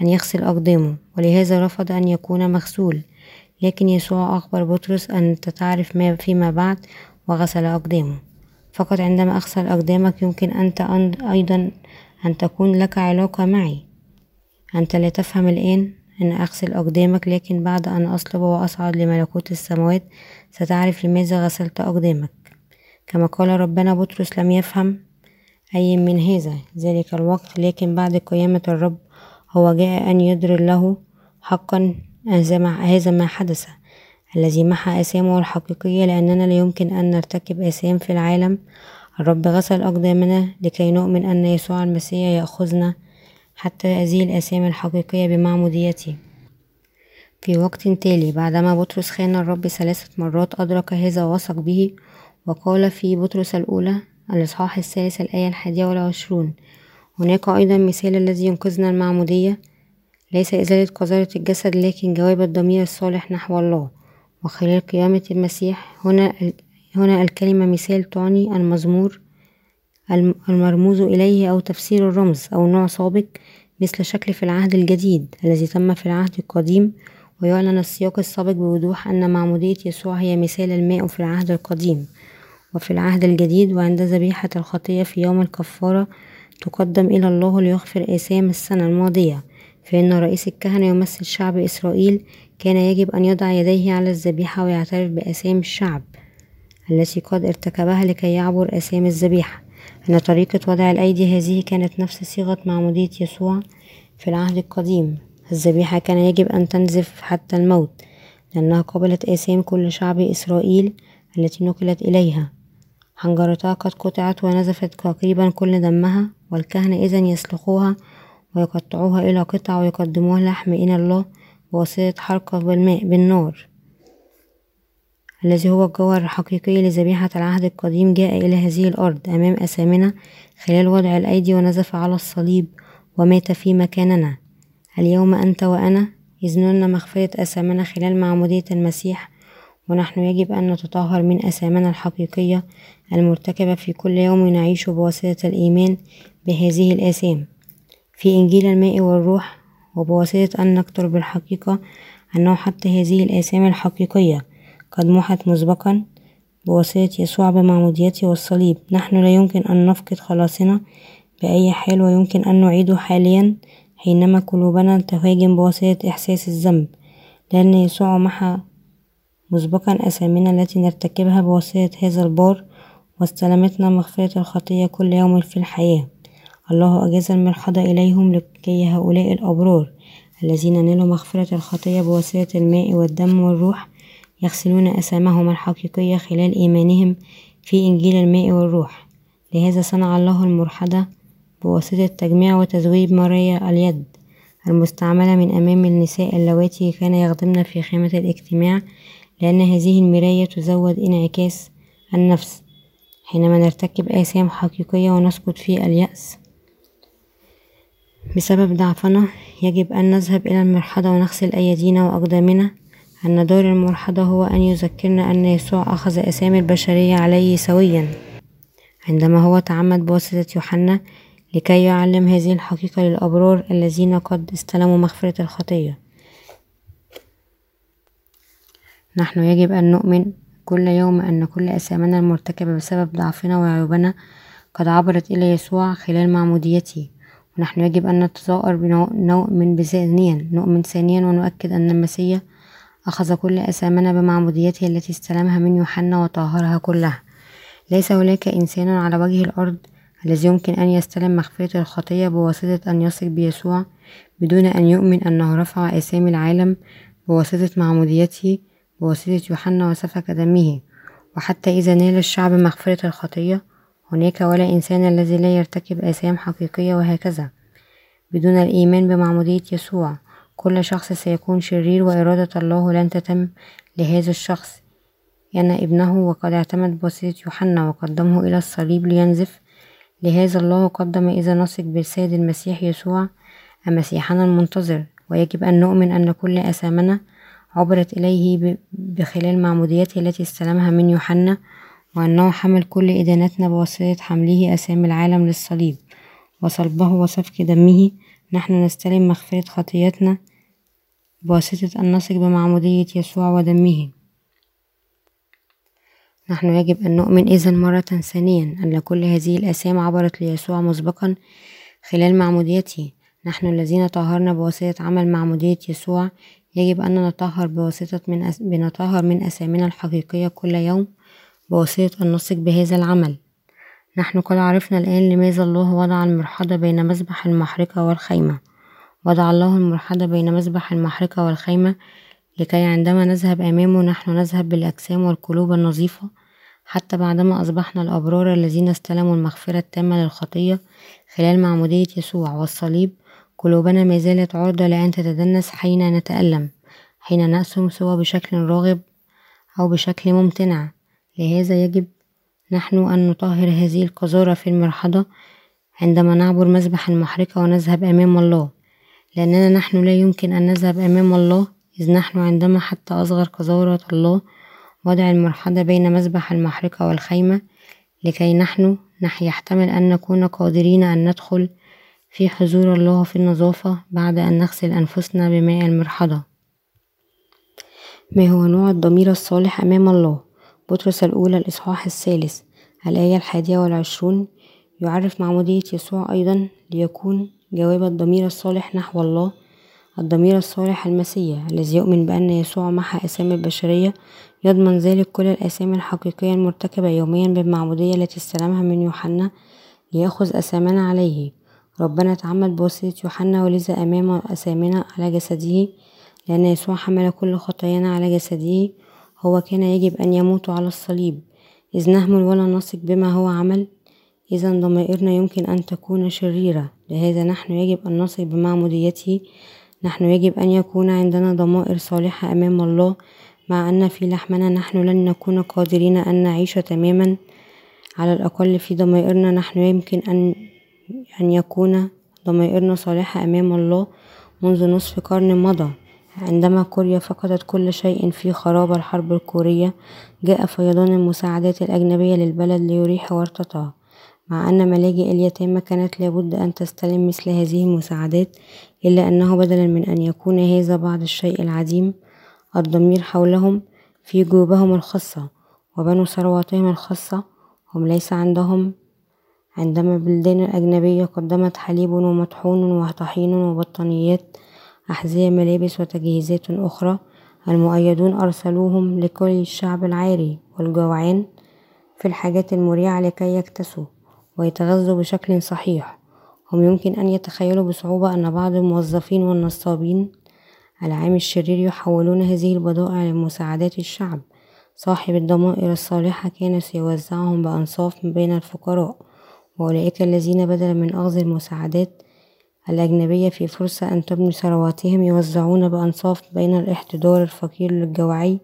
أن يغسل أقدامه ولهذا رفض أن يكون مغسول. لكن يسوع أخبر بطرس أن تعرف ما فيما بعد وغسل أقدامه. فقط عندما أغسل أقدامك يمكن أنت أيضا أن تكون لك علاقة معي. أنت لا تفهم الآن؟ أن أغسل أقدامك لكن بعد أن أصلب وأصعد لملكوت السماوات ستعرف لماذا غسلت أقدامك. كما قال ربنا بطرس لم يفهم أي من هذا ذلك الوقت لكن بعد قيامة الرب هو جاء أن يدر له حقا هذا ما حدث الذي محى آثامه الحقيقية لأننا لا يمكن أن نرتكب آثام في العالم. الرب غسل أقدامنا لكي نؤمن أن يسوع المسيح يأخذنا حتى هذه الآثام الحقيقية بمعموديته في وقت تالي بعدما بطرس خان الرب ثلاثة مرات أدرك هذا ووثق به وقال في بطرس الأولى الإصحاح الثالث الآية الحادية والعشرون. هناك أيضا مثال الذي ينقذنا المعمودية. ليس إزالة قذارة الجسد لكن جواب الضمير الصالح نحو الله. وخلال قيامة المسيح هنا هنا الكلمة مثال تعني المزمور المرموز إليه أو تفسير الرمز أو نوع سابق مثل شكل في العهد الجديد الذي تم في العهد القديم ويعلن السياق السابق بوضوح أن معمودية يسوع هي مثال الماء في العهد القديم. وفي العهد الجديد وعند ذبيحة الخطية في يوم الكفارة تقدم إلى الله ليغفر آثام السنة الماضية فإن رئيس الكهنة يمثل شعب إسرائيل كان يجب أن يضع يديه على الذبيحة ويعترف بآثام الشعب التي قد ارتكبها لكي يعبر آثام الذبيحة. أن طريقة وضع الأيدي هذه كانت نفس صيغة معمودية يسوع في العهد القديم. الذبيحة كان يجب أن تنزف حتى الموت لأنها قبلت آثام كل شعب إسرائيل التي نقلت إليها. حنجرتها قد قطعت ونزفت تقريبا كل دمها والكهنة إذا يسلخوها ويقطعوها إلى قطع ويقدموها لحم إلى الله بواسطة حرقة بالماء بالنار. الذي هو الجوهر الحقيقي لذبيحة العهد القديم جاء إلى هذه الأرض أمام أسامنا خلال وضع الأيدي ونزف على الصليب ومات في مكاننا. اليوم أنت وأنا نلنا مغفرة أسامنا خلال معمودية المسيح ونحن يجب أن نتطهر من أسامنا الحقيقية المرتكبة في كل يوم نعيش بواسطة الإيمان بهذه الآثام. في إنجيل الماء والروح وبواسطة أن نكتر بالحقيقة أنه حتى هذه الآثام الحقيقية قد محت مسبقا بواسطة يسوع بمعموديته والصليب. نحن لا يمكن أن نفقد خلاصنا بأي حال ويمكن أن نعيده حاليا حينما قلوبنا تهاجم بواسطة إحساس الذنب. لأن يسوع محى مسبقا أثامنا التي نرتكبها بواسطة هذا البار واستلمتنا مغفرة الخطية كل يوم في الحياة. الله أجاز المرحضة إليهم لكي هؤلاء الأبرار الذين نالوا مغفرة الخطية بواسطة الماء والدم والروح يغسلون أسامهم الحقيقية خلال إيمانهم في إنجيل الماء والروح. لهذا صنع الله المرحضة بواسطة تجميع وتذويب ماريا اليد المستعملة من أمام النساء اللواتي كان يخدمن في خيمة الاجتماع لأن هذه المراية تزود انعكاس النفس. حينما نرتكب آثام حقيقية ونسقط في اليأس بسبب ضعفنا يجب أن نذهب إلى المرحضة ونغسل أيدينا وأقدامنا أن دور المرحضة هو أن يذكرنا أن يسوع أخذ أسامي البشرية عليه سويا. عندما هو تعمد بواسطة يوحنا لكي يعلم هذه الحقيقة للأبرار الذين قد استلموا مغفرة الخطية. نحن يجب أن نؤمن كل يوم أن كل أثامنا المرتكبة بسبب ضعفنا وعيوبنا قد عبرت إلى يسوع خلال معموديته. ونحن يجب أن نتظاهر بنؤمن بثانيا نؤمن ثانيا ونؤكد أن المسيح أخذ كل أثامنا بمعموديته التي استلمها من يوحنا وطهرها كلها. ليس هناك إنسان على وجه الأرض الذي يمكن أن يستلم مغفرة الخطية بواسطة أن يثق بيسوع بدون أن يؤمن أنه رفع آثام العالم بواسطة معموديته بواسطة يوحنا وسفك دمه وحتى إذا نال الشعب مغفرة الخطية هناك ولا إنسان الذي لا يرتكب آثام حقيقية وهكذا. بدون الإيمان بمعمودية يسوع كل شخص سيكون شرير وإرادة الله لن تتم لهذا الشخص. لأن ابنه وقد اعتمد بواسطة يوحنا وقدمه إلى الصليب لينزف. لهذا الله قدم إذا نثق بالسيد المسيح يسوع مسيحنا المنتظر ويجب أن نؤمن أن كل أثامنا عبرت إليه بخلال معموديته التي استلمها من يوحنا وأنه حمل كل إدانتنا بواسطة حمله أسامي العالم للصليب وصلبه وسفك دمه نحن نستلم مغفرة خطيتنا بواسطة أن نثق بمعمودية يسوع ودمه. نحن يجب أن نؤمن إذا مرة ثانيا أن كل هذه الأسام عبرت ليسوع مسبقا خلال معموديته. نحن الذين طهرنا بواسطة عمل معمودية يسوع يجب أن نطهر بواسطة من أس... بنطهر من أسامنا الحقيقية كل يوم بواسطة أن نثق بهذا العمل. نحن قد عرفنا الآن لماذا الله وضع المرحضة بين مذبح المحرقة والخيمة. وضع الله المرحضة بين مذبح المحرقة والخيمة لكي عندما نذهب أمامه نحن نذهب بالأجسام والقلوب النظيفة. حتى بعدما أصبحنا الأبرار الذين استلموا المغفرة التامة للخطية خلال معمودية يسوع والصليب قلوبنا ما زالت عرضة لأن تتدنس حين نتألم حين نأسم سوى بشكل راغب أو بشكل ممتنع. لهذا يجب نحن أن نطهر هذه القذارة في المرحضة عندما نعبر مذبح المحرقة ونذهب أمام الله. لأننا نحن لا يمكن أن نذهب أمام الله إذ نحن عندما حتى أصغر قذارة الله وضع المرحضة بين مذبح المحرقة والخيمة لكي نحن يحتمل أن نكون قادرين أن ندخل في حضور الله في النظافة بعد أن نغسل أنفسنا بماء المرحضة. ما هو نوع الضمير الصالح أمام الله؟ بطرس الأولى الإصحاح الثالث الآية الحادية والعشرون يعرف معمودية يسوع أيضا ليكون جواب الضمير الصالح نحو الله الضمير الصالح المسيح الذي يؤمن بأن يسوع محى آثام البشرية يضمن ذلك كل الآثام الحقيقية المرتكبة يوميا بالمعمودية التي استلمها من يوحنا ليأخذ أثامنا عليه. ربنا تعمد بواسطة يوحنا ولذا أمام أثامنا على جسده لأن يسوع حمل كل خطايانا على جسده هو كان يجب أن يموت على الصليب. إذ نهمل ولا نثق بما هو عمل. إذا ضمائرنا يمكن أن تكون شريرة. لهذا نحن يجب أن نثق بمعموديته نحن يجب أن يكون عندنا ضمائر صالحة أمام الله. مع أن في لحمنا نحن لن نكون قادرين أن نعيش تماما. على الأقل في ضمائرنا نحن يمكن أن أن يكون ضمائرنا صالحة أمام الله منذ نصف قرن مضى. عندما كوريا فقدت كل شيء في خراب الحرب الكورية جاء فيضان المساعدات الأجنبية للبلد ليريح ورطتها. مع أن ملاجئ اليتامى كانت لابد أن تستلم مثل هذه المساعدات إلا أنه بدلا من أن يكون هذا بعض الشيء العديم الضمير حولهم في جيوبهم الخاصة وبنوا ثرواتهم الخاصة. هم ليس عندهم عندما بلدان الأجنبية قدمت حليب ومطحون وطحين وبطانيات أحذية ملابس وتجهيزات أخرى. المؤيدون أرسلوهم لكل الشعب العاري والجوعان في الحاجات المريعة لكي يكتسوا ويتغذوا بشكل صحيح. هم يمكن أن يتخيلوا بصعوبة أن بعض الموظفين والنصابين العام الشرير يحولون هذه البضائع لمساعدات الشعب. صاحب الضمائر الصالحة كان سيوزعهم بأنصاف بين الفقراء وأولئك الذين بدلا من أخذ المساعدات الأجنبية في فرصة أن تبني ثرواتهم يوزعون بأنصاف بين الاحتضار الفقير للجوعي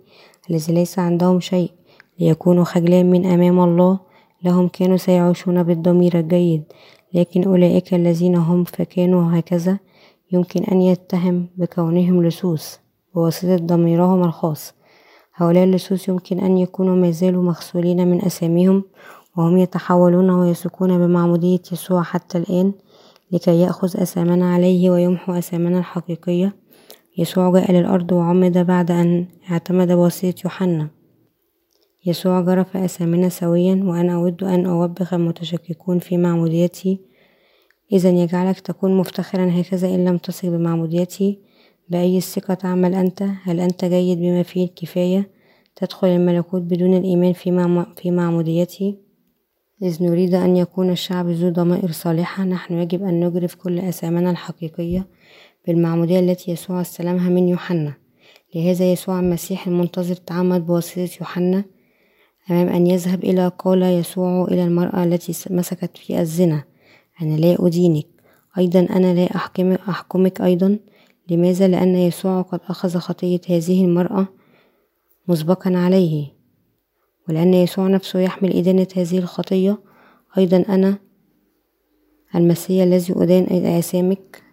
الذي ليس عندهم شيء ليكونوا خجلان من أمام الله. لهم كانوا سيعيشون بالضمير الجيد لكن أولئك الذين هم فكانوا هكذا يمكن أن يتهم بكونهم لصوص بواسطة ضميرهم الخاص. هؤلاء اللصوص يمكن أن يكونوا ما زالوا مغسولين من أساميهم وهم يتحولون ويثقون بمعمودية يسوع حتى الآن. لكي يأخذ أثامنا عليه ويمحو أثامنا الحقيقية. يسوع جاء للأرض وعمد بعد أن اعتمد بواسطة يوحنا. يسوع جرف أثامنا سويا وأنا أود أن أوبخ المتشككون في معموديتي. إذا يجعلك تكون مفتخرا هكذا إن لم تصل بمعموديتي. بأي الثقة تعمل أنت؟ هل أنت جيد بما فيه الكفاية؟ تدخل الملكوت بدون الإيمان في معموديتي. إذ نريد أن يكون الشعب ذو ضمائر صالحة نحن يجب أن نجرف كل أثامنا الحقيقية بالمعمودية التي يسوع استلمها من يوحنا. لهذا يسوع المسيح المنتظر تعمد بواسطة يوحنا أمام أن يذهب إلى قال يسوع إلى المرأة التي مسكت في الزنا أنا لا أدينك. أيضا أنا لا أحكمك, أحكمك أيضا. لماذا؟ لأن يسوع قد أخذ خطية هذه المرأة مسبقا عليه. ولأن يسوع نفسه يحمل إدانة هذه الخطية. أيضا أنا المسيح الذي أدان آثامك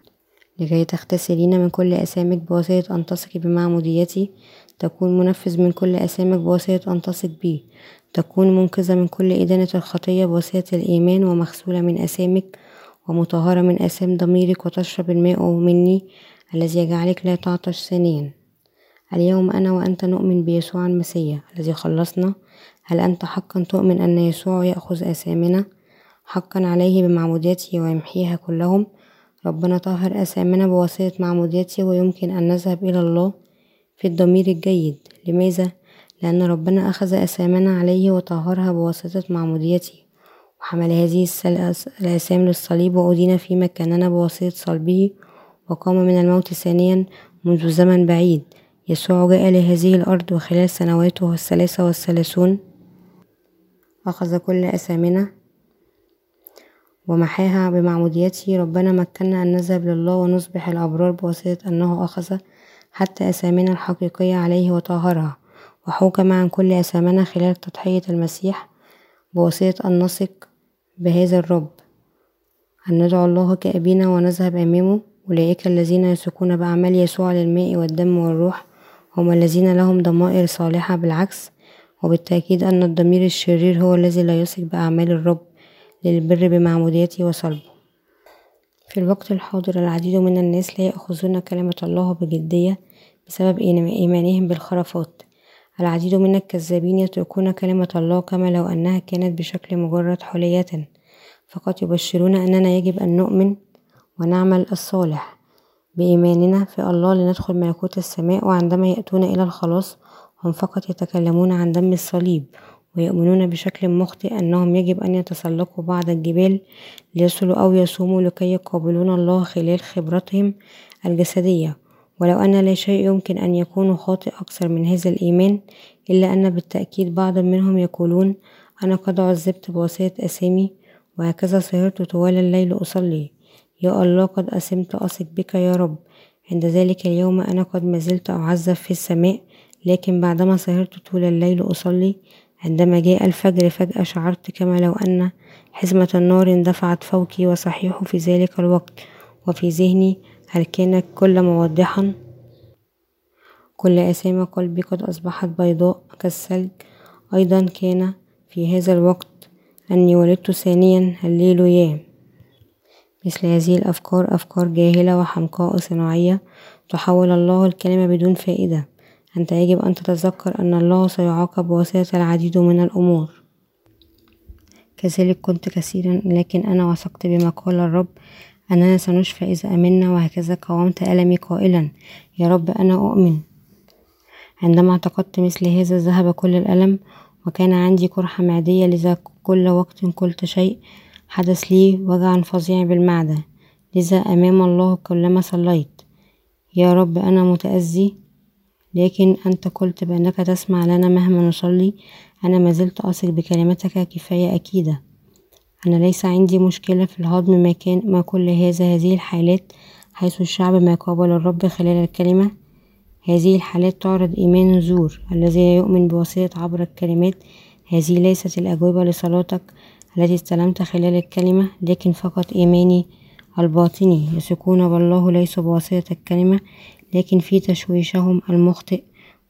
لكي تغتسلين من كل آثامك بواسطة أن تثقي بمعموديتي تكون منفذ من كل آثامك بواسطة أن تثق بي. تكون منقذة من كل إدانة الخطية بواسطة الإيمان ومغسولة من آثامك ومطهرة من آثام ضميرك وتشرب الماء مني الذي يجعلك لا تعطش ثانيا. اليوم أنا وأنت نؤمن بيسوع المسيح الذي خلصنا. هل أنت حقا تؤمن أن يسوع يأخذ آثامنا حقا عليه بمعموديته ويمحيها كلهم. ربنا طهر آثامنا بواسطة معموديته ويمكن أن نذهب إلى الله في الضمير الجيد. لماذا؟ لأن ربنا أخذ أثامنا عليه وطهرها بواسطة معموديته وحمل هذه الأثام للصليب وأدين في مكاننا بواسطة صلبه وقام من الموت ثانيا منذ زمن بعيد. يسوع جاء لهذه الأرض وخلال سنواته الثلاثة والثلاثون. أخذ كل أثامنا ومحاها بمعموديته ربنا مكنا أن نذهب لله ونصبح الأبرار بواسطة أنه أخذ حتى أثامنا الحقيقية عليه وطهرها. وحوكم عن كل أثامنا خلال تضحية المسيح بواسطة أن نثق بهذا الرب. أن ندعو الله كأبينا ونذهب أمامه. أولئك الذين يثقون بأعمال يسوع للماء والدم والروح. هم الذين لهم ضمائر صالحة بالعكس وبالتأكيد أن الضمير الشرير هو الذي لا يثق بأعمال الرب للبر بمعموديته وصلبه. في الوقت الحاضر العديد من الناس لا يأخذون كلمة الله بجدية بسبب إيمانهم بالخرافات. العديد من الكذابين يتركون كلمة الله كما لو أنها كانت بشكل مجرد حلية فقط يبشرون أننا يجب أن نؤمن ونعمل الصالح. بإيماننا في الله لندخل ملكوت السماء وعندما يأتون إلى الخلاص هم فقط يتكلمون عن دم الصليب ويؤمنون بشكل مخطئ أنهم يجب أن يتسلقوا بعض الجبال ليصلوا أو يصوموا لكي يقابلون الله خلال خبرتهم الجسدية. ولو أن لا شيء يمكن أن يكون خاطئ أكثر من هذا الإيمان إلا أن بالتأكيد بعض منهم يقولون أنا قد عذبت بواسطة أسامي وهكذا سهرت طوال الليل أصلي. يا الله قد أسمت أثق بك يا رب. عند ذلك اليوم أنا قد مازلت أعذب في السماء لكن بعدما سهرت طول الليل أصلي عندما جاء الفجر فجأة شعرت كما لو أن حزمة النار اندفعت فوقي وصحيح في ذلك الوقت. وفي ذهني هل كان كل موضحا كل أسامي قلبي قد أصبحت بيضاء كالثلج. أيضا كان في هذا الوقت أني ولدت ثانيا هللويا مثل هذه الأفكار أفكار جاهلة وحمقاء صناعية تحول الله الكلمة بدون فائدة. أنت يجب أن تتذكر أن الله سيعاقب بواسطة العديد من الأمور. كذلك كنت كثيرا لكن أنا وثقت بما قال الرب أننا سنشفى إذا أمنا وهكذا قاومت ألمي قائلا يا رب أنا أؤمن. عندما اعتقدت مثل هذا ذهب كل الألم وكان عندي قرحة معدية لذا كل وقت قلت شيء حدث لي وجع فظيع بالمعدة. لذا أمام الله كلما صليت. يا رب أنا متأذي لكن أنت قلت بأنك تسمع لنا مهما نصلي. أنا ما زلت أثق بكلمتك كفاية أكيدة. أنا ليس عندي مشكلة في الهضم ما كان ما كل هذا هذه الحالات حيث الشعب ما قابل الرب خلال الكلمة. هذه الحالات تعرض إيمان زور. الذي يؤمن بواسطة عبر الكلمات. هذه ليست الأجوبة لصلاتك. التي استلمت خلال الكلمة لكن فقط إيماني الباطني يثقون بالله ليس بواسطة الكلمة لكن في تشويشهم المخطئ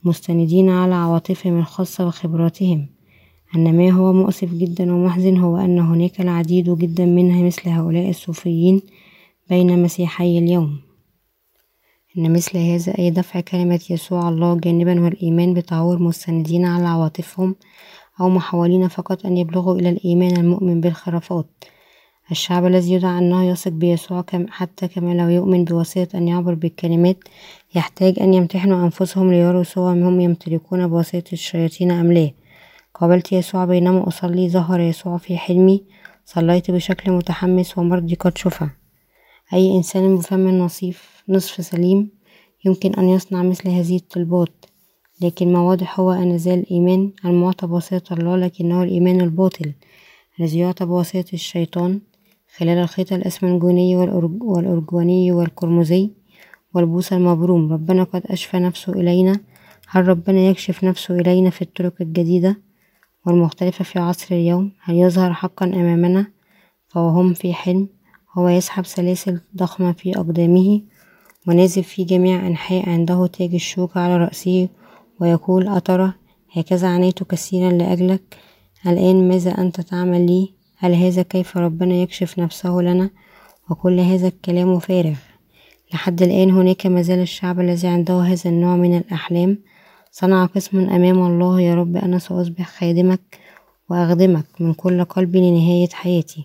مستندين على عواطفهم الخاصة وخبراتهم. أن ما هو مؤسف جدا ومحزن هو أن هناك العديد جدا منها مثل هؤلاء الصوفيين بين مسيحي اليوم. إن مثل هذا أي دفع كلمة يسوع الله جانبا والإيمان بتعور مستندين على عواطفهم أو محاولين فقط أن يبلغوا إلى الإيمان المؤمن بالخرافات. الشعب الذي يدعى أنه يثق بيسوع حتى كما لو يؤمن بواسطة أن يعبر بالكلمات يحتاج أن يمتحنوا أنفسهم ليروا سواء هم يمتلكون بواسطة الشياطين أم لا. قابلت يسوع بينما أصلي ظهر يسوع في حلمي. صليت بشكل متحمس ومرضي قد شفى. أي إنسان بفم نصيف نصف سليم يمكن أن يصنع مثل هذه الطلبات. لكن ما واضح هو أن ذا الإيمان المعطى بواسطة الله لكنه الإيمان الباطل الذي يعطى بواسطة الشيطان خلال الخيط الأسمنجوني والأرجواني والقرمزي والبوس المبروم. ربنا قد أشفى نفسه إلينا. هل ربنا يكشف نفسه إلينا في الطرق الجديدة والمختلفة في عصر اليوم؟ هل يظهر حقا أمامنا فوهم في حلم؟ هو يسحب سلاسل ضخمة في أقدامه ونازل في جميع أنحاء عنده تاج الشوكة على رأسه ويقول أترى هكذا عانيت كثيرا لأجلك. الآن ماذا أنت تعمل لي؟ هل هذا كيف ربنا يكشف نفسه لنا؟ وكل هذا الكلام فارغ. لحد الآن هناك مازال الشعب الذي عنده هذا النوع من الأحلام. صنع قسم أمام الله يا رب أنا سأصبح خادمك وأخدمك من كل قلبي لنهاية حياتي.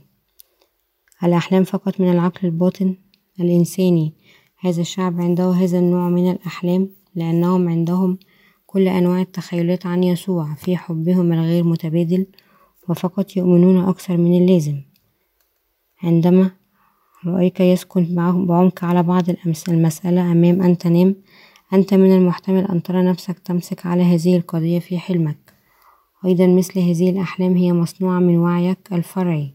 الأحلام فقط من العقل الباطن الإنساني. هذا الشعب عنده هذا النوع من الأحلام لأنهم عندهم كل أنواع التخيلات عن يسوع في حبهم الغير متبادل وفقط يؤمنون أكثر من اللازم. عندما رأيك يسكن بعمق على بعض المسألة أمام أن تنام أنت من المحتمل أن ترى نفسك تمسك على هذه القضية في حلمك. أيضا مثل هذه الأحلام هي مصنوعة من وعيك الفرعي.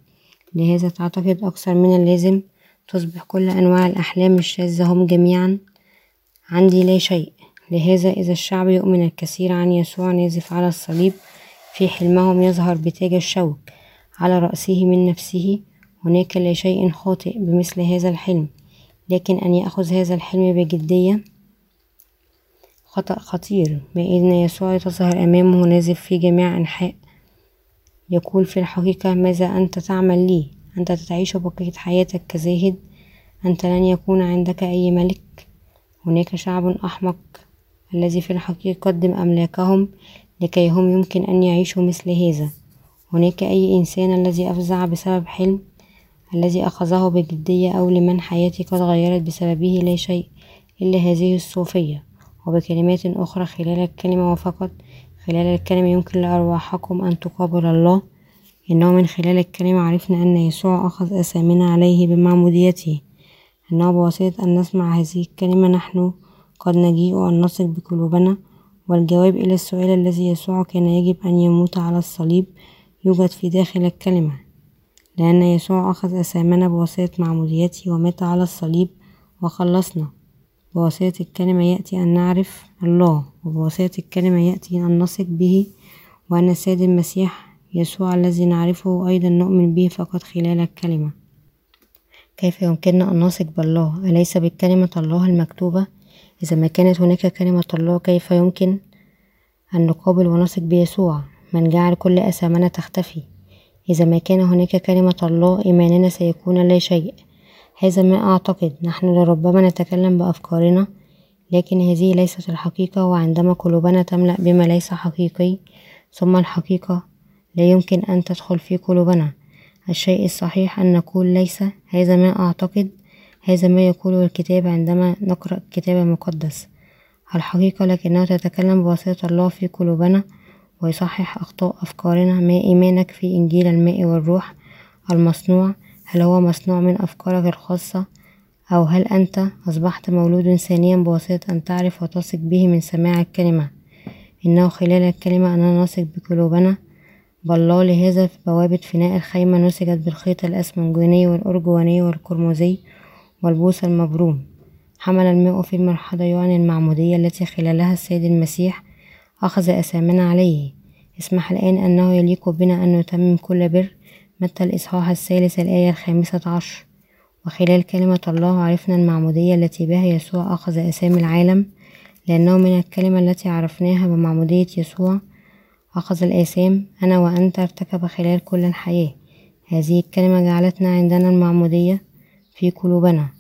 لهذا تعتقد أكثر من اللازم تصبح كل أنواع الأحلام الشاذة هم جميعا. عندي لا شيء. لهذا إذا الشعب يؤمن الكثير عن يسوع نازف على الصليب في حلمهم يظهر بتاج الشوك على رأسه من نفسه. هناك لا شيء خاطئ بمثل هذا الحلم لكن أن يأخذ هذا الحلم بجدية خطأ خطير. إن يسوع تظهر أمامه نازف في جميع أنحاء. يقول في الحقيقة ماذا أنت تعمل لي؟ أنت تعيش بقية حياتك كزاهد؟ أنت لن يكون عندك أي ملك؟ هناك شعب أحمق الذي في الحقيقة قدم أملاكهم لكي هم يمكن أن يعيشوا مثل هذا. هناك أي إنسان الذي أفزع بسبب حلم الذي أخذه بجدية أو لمن حياتي قد غيرت بسببه لا شيء إلا هذه الصوفية. وبكلمات أخرى خلال الكلمة وفقط خلال الكلمة يمكن لأرواحكم أن تقابل الله. إنه من خلال الكلمة عرفنا أن يسوع أخذ أثامنا عليه بمعموديته. إنه بواسطة أن نسمع هذه الكلمة نحن قد نجيء أن نثق بقلوبنا والجواب إلى السؤال الذي يسوع كان يجب أن يموت على الصليب يوجد في داخل الكلمة. لأن يسوع أخذ أثامنا بواسطة معموديته ومات على الصليب وخلصنا. بواسطة الكلمة يأتي أن نعرف الله وبواسطة الكلمة يأتي أن نثق به وأن السيد المسيح يسوع الذي نعرفه أيضا نؤمن به فقط خلال الكلمة. كيف يمكننا أن نثق بالله؟ أليس بالكلمة الله المكتوبة؟ إذا ما كانت هناك كلمة الله كيف يمكن أن نقابل ونثق بيسوع؟ من جعل كل أثامنا تختفي. إذا ما كان هناك كلمة الله إيماننا سيكون لا شيء. هذا ما أعتقد. نحن لربما نتكلم بأفكارنا لكن هذه ليست الحقيقة وعندما قلوبنا تملأ بما ليس حقيقي ثم الحقيقة لا يمكن أن تدخل في قلوبنا. الشيء الصحيح أن نقول ليس. هذا ما أعتقد. هذا ما يقوله الكتاب عندما نقرأ الكتاب المقدس. الحقيقة لكنها تتكلم بواسطة الله في قلوبنا ويصحح أخطاء أفكارنا. ما إيمانك في إنجيل الماء والروح المصنوع؟ هل هو مصنوع من أفكارك الخاصة؟ أو هل أنت أصبحت مولود ثانيا بواسطة أن تعرف وتثق به من سماع الكلمة؟ إنه خلال الكلمة أننا نثق بقلوبنا. بالله لهذا في بوابة فناء الخيمة نسجت بالخيط الأسمنجوني والأرجواني والقرمزي. والبوس المبروم. حمل الماء في المرحلة يعني المعمودية التي خلالها السيد المسيح أخذ أثامنا عليه. اسمح الآن أنه يليق بنا أن نتمم كل بر متى الإصحاح الثالث الآية الخامسة عشر. وخلال كلمة الله عرفنا المعمودية التي بها يسوع أخذ أسامي العالم لأنه من الكلمة التي عرفناها بمعمودية يسوع. أخذ الآثام أنا وأنت ارتكب خلال كل الحياة. هذه الكلمة جعلتنا عندنا المعمودية في قلوبنا.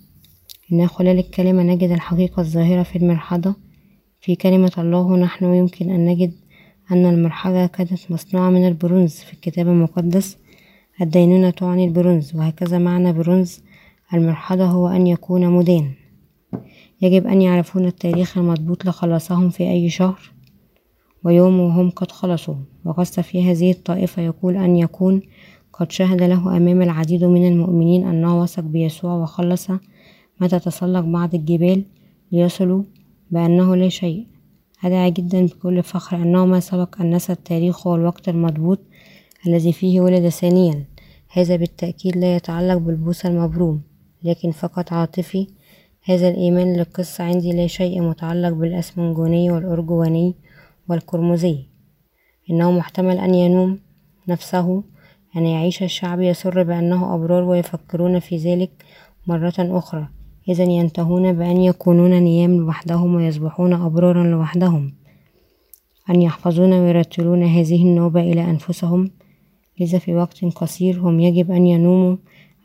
إن خلال الكلمة نجد الحقيقة الظاهرة في المرحضة. في كلمة الله نحن يمكن أن نجد أن المرحضة كانت مصنوعة من البرونز في الكتاب المقدس. الدينونة تعني البرونز وهكذا معنى برونز. المرحضة هو أن يكون مدان يجب أن يعرفون التاريخ المضبوط لخلاصهم في أي شهر. ويوم وهم قد خلصوا. وقصد في هذه الطائفة يقول أن يكون قد شهد له أمام العديد من المؤمنين أنه وثق بيسوع وخلص متى تسلق بعض الجبال ليصلوا بأنه لا شيء. أدعى جدا بكل فخر أنه ما سبق أن نسى التاريخ والوقت المضبوط الذي فيه ولد ثانيا. هذا بالتأكيد لا يتعلق بالبوس المبروم لكن فقط عاطفي. هذا الإيمان للقصة عندي لا شيء متعلق بالأسمنجوني والأرجواني والقرمزي إنه محتمل أن ينوم نفسه أن يعيش الشعب يسر بأنه أبرار ويفكرون في ذلك مرة أخرى. إذا ينتهون بأن يكونون نيام لوحدهم ويصبحون أبرارا لوحدهم. أن يحفظون ويرتلون هذه النوبة إلى أنفسهم. لذا في وقت قصير هم يجب أن ينوموا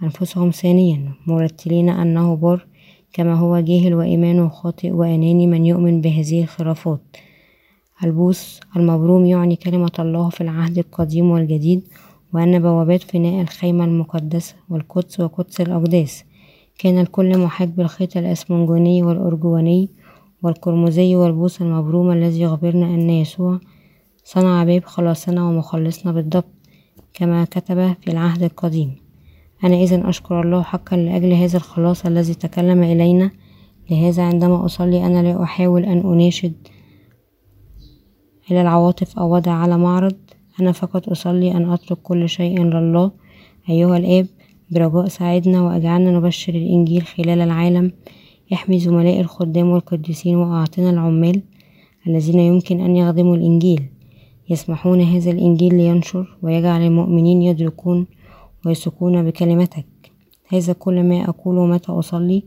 أنفسهم ثانيا مرتلين أنه بر كما هو جاهل وإيمانه خاطئ وأناني من يؤمن بهذه الخرافات. البوس المبروم يعني كلمة الله في العهد القديم والجديد وأن بوابات فناء الخيمة المقدسة والقدس وقدس الأقداس. كان الكل محاك بالخيط الأسمنجوني والأرجواني والقرمزي والبوس المبروم الذي يخبرنا أن يسوع صنع باب خلاصنا ومخلصنا بالضبط كما كتب في العهد القديم. أنا إذا أشكر الله حقا لأجل هذا الخلاص الذي تكلم إلينا. لهذا عندما أصلي أنا لا أحاول أن أناشد إلى العواطف أو وضع على معرض. أنا فقط أصلي أن أترك كل شيء لله. أيها الآب برجاء ساعدنا وأجعلنا نبشر الإنجيل خلال العالم احمي زملائي الخدام والقديسين وأعطنا العمال الذين يمكن أن يخدموا الإنجيل. يسمحون هذا الإنجيل لينشر ويجعل المؤمنين يدركون ويثقون بكلمتك. هذا كل ما أقوله متى أصلي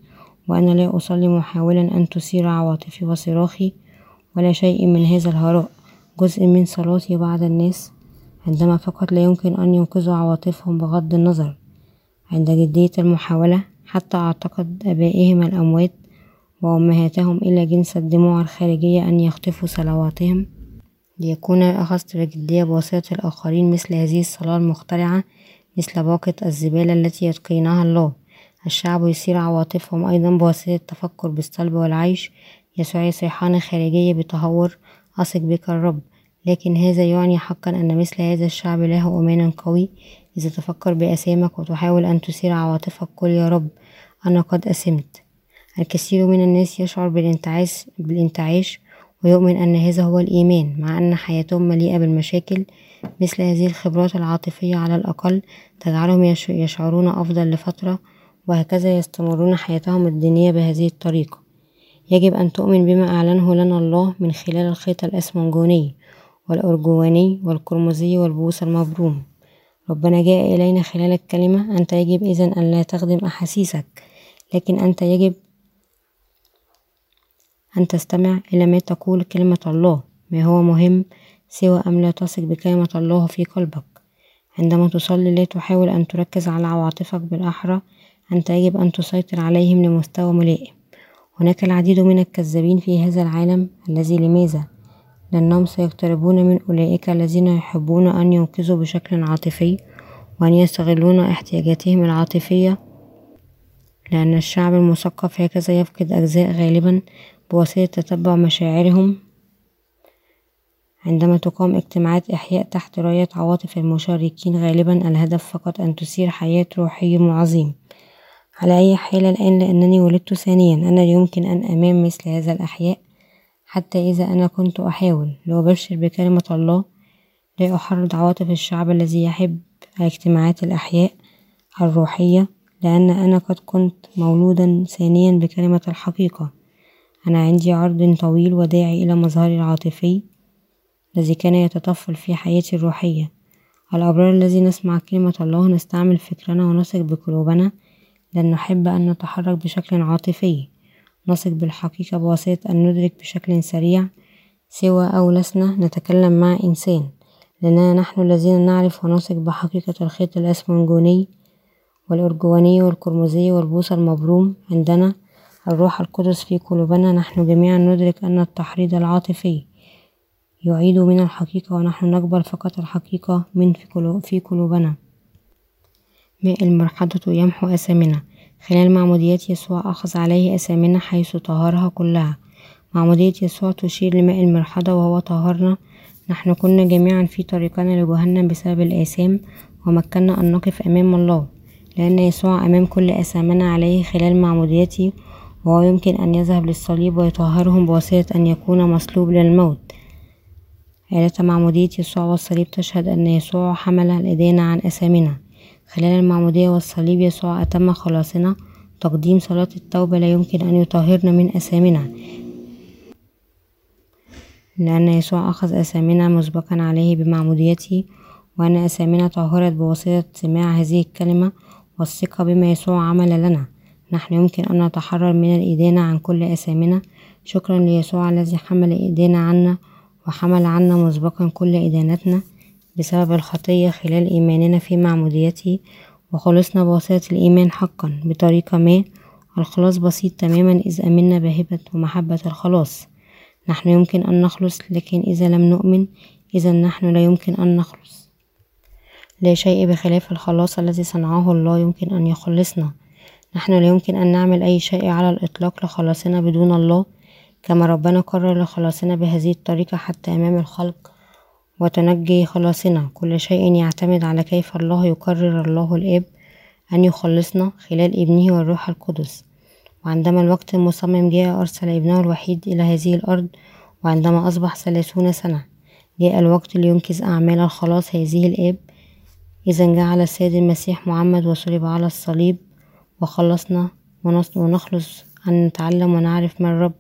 وأنا لا أصلي محاولا أن تثير عواطفي وصراخي ولا شيء من هذا الهراء. جزء من صلاتي بعد الناس عندما فقط لا يمكن أن ينقذوا عواطفهم بغض النظر. عند جدية المحاولة حتى أعتقد آبائهم الأموات وأمهاتهم إلى جنس الدموع الخارجية أن يخطفوا صلواتهم. ليكون أخذت بجدية بواسطة الآخرين مثل هذه الصلاة المخترعة مثل باقة الزبالة التي يتقينها الله. الشعب يثير عواطفهم أيضا بواسطة التفكر بالصلب والعيش. يسوع يصيحان خارجية بتهور. أثق بك الرب. لكن هذا يعني حقا أن مثل هذا الشعب له إيمان قوي. إذا تفكر بأسامك وتحاول أن تثير عواطفك قل يا رب أنا قد أسمت. الكثير من الناس يشعر بالانتعاش بالانتعاش ويؤمن أن هذا هو الإيمان مع أن حياتهم مليئة بالمشاكل مثل هذه الخبرات العاطفية على الأقل تجعلهم يشعرون أفضل لفترة وهكذا يستمرون حياتهم الدينية بهذه الطريقة. يجب أن تؤمن بما أعلنه لنا الله من خلال الخيط الأسمنجوني والأرجواني والقرمزي والبوص المبروم. ربنا جاء إلينا خلال الكلمة أنت يجب إذن أن لا تخدم أحاسيسك لكن أنت يجب أن تستمع إلى ما تقول كلمة الله ما هو مهم سوى أم لا تثق بكلمة الله في قلبك. عندما تصلي لا تحاول أن تركز على عواطفك بالأحرى أنت يجب أن تسيطر عليهم لمستوى ملائم. هناك العديد من الكذابين في هذا العالم الذي لماذا؟ لأنهم سيقتربون من أولئك الذين يحبون أن ينقذوا بشكل عاطفي وأن يستغلون احتياجاتهم العاطفية لأن الشعب المثقف هكذا يفقد أجزاء غالبا بواسطة تتبع مشاعرهم. عندما تقام اجتماعات إحياء تحت راية عواطف المشاركين غالبا الهدف فقط أن تثير حياة روحي عظيم على أي حال الآن لأنني ولدت ثانيا أنا يمكن أن أمام مثل هذا الأحياء. حتى إذا أنا كنت أحاول. لأبشر بكلمة الله لا أحرض عواطف الشعب الذي يحب اجتماعات الأحياء الروحية لأن أنا قد كنت مولودا ثانيا بكلمة الحقيقة. أنا عندي عرض طويل وداعي إلى مظهري العاطفي الذي كان يتطفل في حياتي الروحية. الأبرار الذي نسمع كلمة الله نستعمل فكرنا ونثق بقلوبنا. لأن نحب أن نتحرك بشكل عاطفي. نثق بالحقيقة بواسطة أن ندرك بشكل سريع سوى أو لسنا نتكلم مع إنسان لأننا نحن الذين نعرف ونثق بحقيقة الخيط الأسمنجوني والأرجواني والقرمزي والبوص المبروم عندنا الروح القدس في قلوبنا. نحن جميعا ندرك أن التحريض العاطفي يعيد من الحقيقة ونحن نقبل فقط الحقيقة من في قلوبنا. ماء المرحضة يمحو أثامنا خلال معموديات يسوع أخذ عليه أثامنا حيث طهرها كلها. معمودية يسوع تشير لماء المرحضة وهو طهرنا. نحن كنا جميعا في طريقنا لجهنم بسبب الآثام ومكنا أن نقف أمام الله لأن يسوع أمام كل أثامنا عليه خلال معموديته وهو يمكن أن يذهب للصليب ويطهرهم بواسطة أن يكون مصلوب للموت. آلة معمودية يسوع والصليب تشهد أن يسوع حمل الإدانة عن أثامنا خلال المعمودية والصليب يسوع أتم خلاصنا تقديم صلاة التوبة لا يمكن أن يطهرنا من أثامنا لأن يسوع أخذ أثامنا مسبقا عليه بمعموديته وأن أثامنا طهرت بواسطة سماع هذه الكلمة والثقة بما يسوع عمل لنا. نحن يمكن أن نتحرر من الإدانة عن كل أثامنا شكرا ليسوع الذي حمل الإدانة عنا وحمل عنا مسبقا كل إدانتنا بسبب الخطية خلال إيماننا في معموديته وخلصنا بواسطة الإيمان حقا بطريقة ما الخلاص بسيط تماما إذا أمنا بهبة ومحبة الخلاص. نحن يمكن أن نخلص لكن إذا لم نؤمن إذا نحن لا يمكن أن نخلص. لا شيء بخلاف الخلاص الذي صنعه الله يمكن أن يخلصنا. نحن لا يمكن أن نعمل أي شيء على الإطلاق لخلاصنا بدون الله كما ربنا قرر لخلاصنا بهذه الطريقة حتى أمام الخلق. وتنجي خلاصنا. كل شيء يعتمد على كيف الله يقرر الله الآب أن يخلصنا خلال ابنه والروح القدس. وعندما الوقت المصمم جاء أرسل ابنه الوحيد إلى هذه الأرض وعندما أصبح ثلاثون سنة. جاء الوقت لينقذ أعمال الخلاص هذه الآب. إذا جعل السيد المسيح محمد وصلب على الصليب وخلصنا. ونخلص أن نتعلم ونعرف ما الرب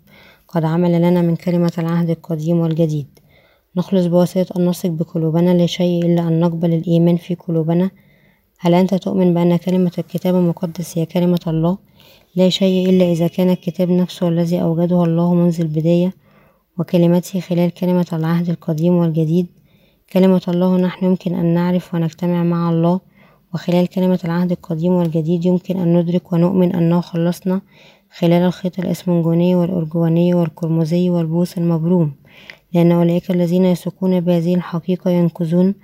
قد عمل لنا من كلمة العهد القديم والجديد. نخلص بواسطة أن نثق بقلوبنا لا شيء إلا أن نقبل الإيمان في قلوبنا. هل أنت تؤمن بأن كلمة الكتاب المقدس هي كلمة الله؟ لا شيء إلا إذا كان الكتاب نفسه الذي أوجده الله منذ البداية وكلمته خلال كلمة العهد القديم والجديد. كلمة الله نحن يمكن أن نعرف ونجتمع مع الله وخلال كلمة العهد القديم والجديد يمكن أن ندرك ونؤمن أنه خلصنا خلال الخيط الإسمنجوني والأرجواني والقرمزي والبوس المبروم. لأن أولئك الذين يثقون بهذه الحقيقة ينقذون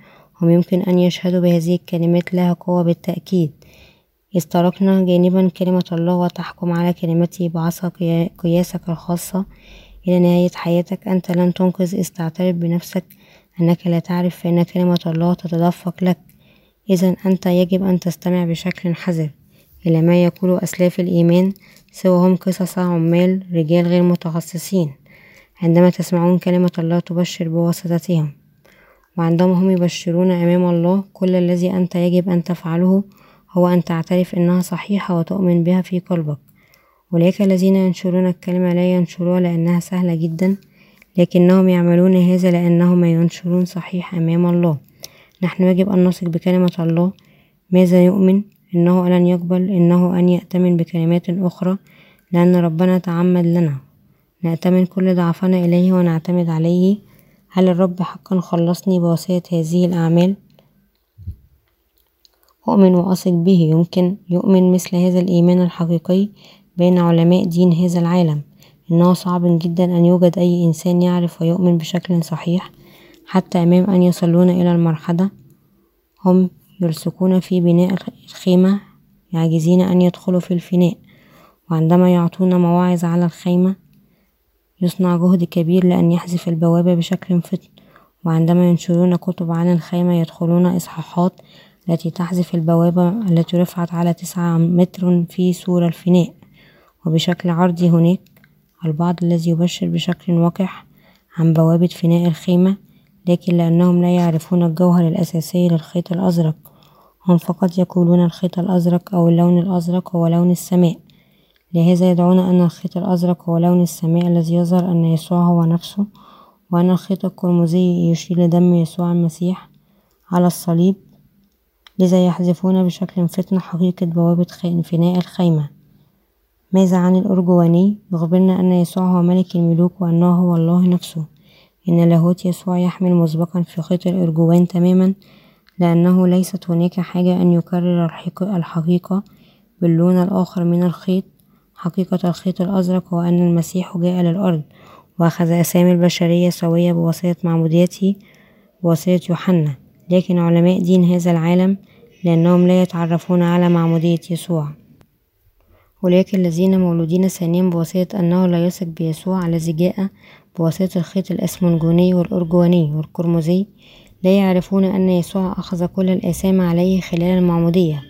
هم يمكن أن يشهدوا بهذه الكلمات لها قوة بالتأكيد. إذ تركنا جانبا كلمة الله وتحكم على كلمته بعصا قياسك الخاصة. إلى نهاية حياتك أنت لن تنقذ إذ تعترف بنفسك أنك لا تعرف فإن كلمة الله تتدفق لك. إذا أنت يجب أن تستمع بشكل حذر. إلى ما يقول أسلاف الإيمان سوى هم قصص عمال رجال غير متخصصين. عندما تسمعون كلمة الله تبشر بواسطتهم وعندما هم يبشرون أمام الله كل الذي أنت يجب أن تفعله هو أن تعترف إنها صحيحة وتؤمن بها في قلبك. أولئك الذين ينشرون الكلمة لا ينشروها لأنها سهلة جدا لكنهم يعملون هذا لأنهم ينشرون صحيح أمام الله. نحن يجب أن نثق بكلمة الله. ماذا يؤمن؟ إنه لن يقبل إنه أن يأتمن بكلمات أخرى لأن ربنا تعمد لنا. نأتمن كل ضعفنا إليه ونعتمد عليه. هل الرب حقا خلصني بواسطة هذه الأعمال؟ أؤمن وأثق به. يمكن يؤمن مثل هذا الإيمان الحقيقي بين علماء دين هذا العالم. إنه صعب جدا أن يوجد أي إنسان يعرف ويؤمن بشكل صحيح حتى أمام أن يصلون إلى المرحلة. هم يلصقون في بناء الخيمة يعجزين أن يدخلوا في الفناء. وعندما يعطون مواعظ على الخيمة يصنع جهد كبير لأن يحذف البوابة بشكل فتن وعندما ينشرون كتب عن الخيمة يدخلون إصحاحات التي تحذف البوابة التي رفعت على تسعة متر في سور الفناء. وبشكل عرضي هناك البعض الذي يبشر بشكل وقح عن بوابة فناء الخيمة لكن لأنهم لا يعرفون الجوهر الأساسي للخيط الأزرق هم فقط يقولون الخيط الأزرق أو اللون الأزرق هو لون السماء. لهذا يدعون أن الخيط الأزرق هو لون السماء الذي يظهر أن يسوع هو نفسه وأن الخيط القرمزي يشير لدم يسوع المسيح على الصليب لذا يحذفون بشكل فتن حقيقة بوابة فناء الخيمة. ماذا عن الأرجواني؟ يخبرنا أن يسوع هو ملك الملوك وأنه هو الله نفسه. إن لاهوت يسوع يحمل مسبقا في خيط الأرجوان تماما لأنه ليست هناك حاجة أن يكرر الحقيقة باللون الآخر من الخيط. حقيقة الخيط الأزرق هو أن المسيح جاء للأرض وأخذ أسامي البشرية سوية بواسطة معموديته بواسطة يوحنا. لكن علماء دين هذا العالم لأنهم لا يتعرفون على معمودية يسوع. أولئك الذين مولودين ثانيا بواسطة أنه لا يثق بيسوع الذي جاء بواسطة الخيط الأسمنجوني والأرجواني والقرمزي لا يعرفون أن يسوع أخذ كل الآثام عليه خلال المعمودية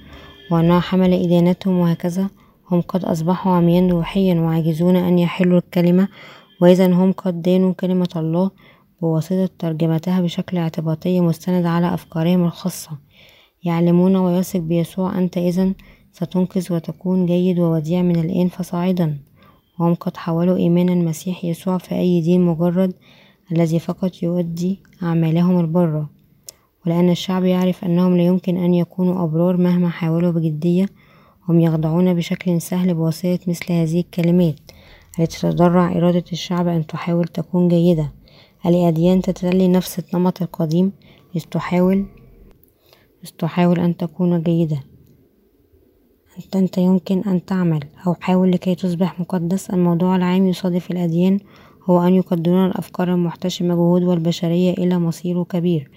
وأنه حمل إدانتهم وهكذا هم قد أصبحوا عميا روحيا وعاجزون أن يحلوا الكلمة وإذا هم قد دانوا كلمة الله بواسطة ترجمتها بشكل اعتباطي مستند على أفكارهم الخاصة. يعلمون ويثق بيسوع أنت إذا ستنقذ وتكون جيد ووديع من الآن فصاعدا. وهم قد حولوا إيمان المسيح يسوع في أي دين مجرد الذي فقط يؤدي أعمالهم البرة. ولأن الشعب يعرف أنهم لا يمكن أن يكونوا أبرار مهما حاولوا بجدية هم يخضعون بشكل سهل بواسطة مثل هذه الكلمات. التي تتضرع إرادة الشعب أن تحاول تكون جيدة. الأديان تتلي نفس النمط القديم إذ تحاول تحاول أن تكون جيدة. أنت, أنت يمكن أن تعمل أو حاول لكي تصبح مقدس. الموضوع العام يصادف الأديان هو أن يقدرون الأفكار المحتشمة جهود والبشرية إلى مصير كبير.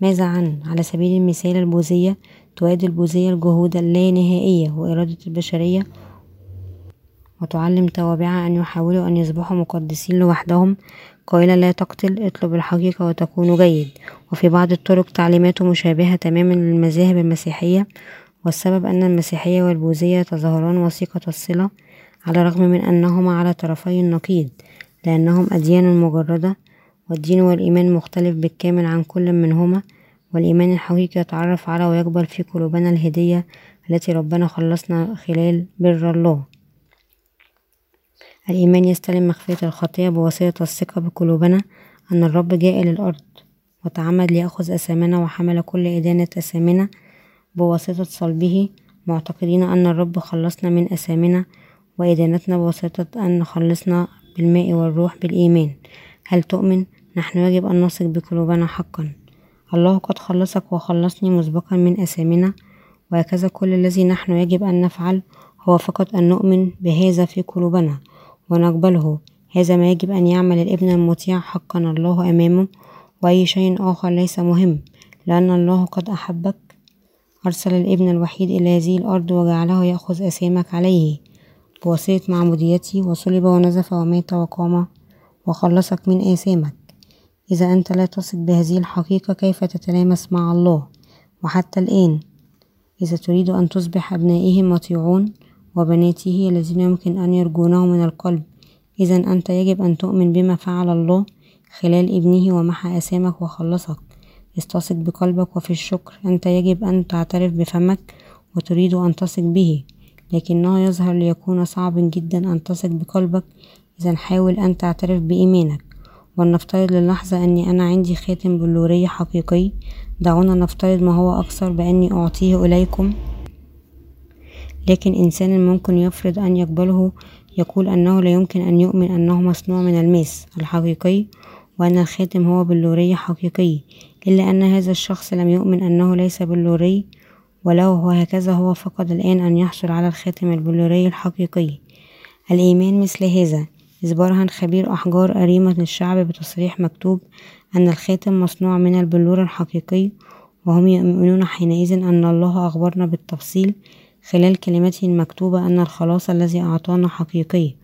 ماذا عن على سبيل المثال البوذية تؤدي البوذية الجهود اللانهائية وإرادة البشرية وتعلم توابعها أن يحاولوا أن يصبحوا مقدسين لوحدهم. قائلة لا تقتل اطلب الحقيقة وتكون جيد. وفي بعض الطرق تعليماته مشابهة تماما للمذاهب المسيحية. والسبب أن المسيحية والبوذية تظاهران وثيقة الصلة على الرغم من أنهما على طرفي النقيض لأنهم أديان مجردة والدين والإيمان مختلف بالكامل عن كل منهما. والإيمان الحقيقي يتعرف على ويقبل في قلوبنا الهدية التي ربنا خلصنا خلال بر الله. الإيمان يستلم مغفرة الخطية بواسطة الثقة بقلوبنا أن الرب جاء للأرض وتعمد ليأخذ أثامنا وحمل كل إدانة أثامنا بواسطة صلبه. معتقدين أن الرب خلصنا من أثامنا وإدانتنا بواسطة أن خلصنا بالماء والروح بالإيمان. هل تؤمن؟ نحن يجب أن نثق بقلوبنا حقا. الله قد خلصك وخلصني مسبقا من أثامنا وهكذا كل الذي نحن يجب أن نفعل هو فقط أن نؤمن بهذا في قلوبنا ونقبله. هذا ما يجب أن يعمل الابن المطيع حقا الله أمامه وأي شيء آخر ليس مهم لأن الله قد أحبك. أرسل الابن الوحيد إلى هذه الأرض وجعله يأخذ أثامك عليه. بواسطة معموديته وصلب ونزف ومات وقام وخلصك من آثامك إذا أنت لا تثق بهذه الحقيقة كيف تتلامس مع الله؟ وحتى الآن إذا تريد أن تصبح أبنائه مطيعون وبناته الذين يمكن أن يرجونه من القلب إذا أنت يجب أن تؤمن بما فعل الله خلال ابنه ومحى أثامك وخلصك. استثق بقلبك وفي الشكر. أنت يجب أن تعترف بفمك وتريد أن تثق به لكنه يظهر ليكون صعب جدا أن تثق بقلبك. إذا حاول أن تعترف بإيمانك. ولنفترض للحظة أني أنا عندي خاتم بلوري حقيقي. دعونا نفترض ما هو أكثر بأني أعطيه إليكم. لكن إنسان ممكن يفرض أن يقبله يقول أنه لا يمكن أن يؤمن أنه مصنوع من الماس الحقيقي وأن الخاتم هو بلوري حقيقي إلا أن هذا الشخص لم يؤمن أنه ليس بلوري ولو وهكذا هو فقد الآن أن يحصل على الخاتم البلوري الحقيقي. الإيمان مثل هذا إذ برهن خبير أحجار كريمة الشعب بتصريح مكتوب أن الخاتم مصنوع من البلور الحقيقي وهم يؤمنون حينئذ أن الله أخبرنا بالتفصيل خلال كلمته المكتوبة أن الخلاص الذي أعطانا حقيقي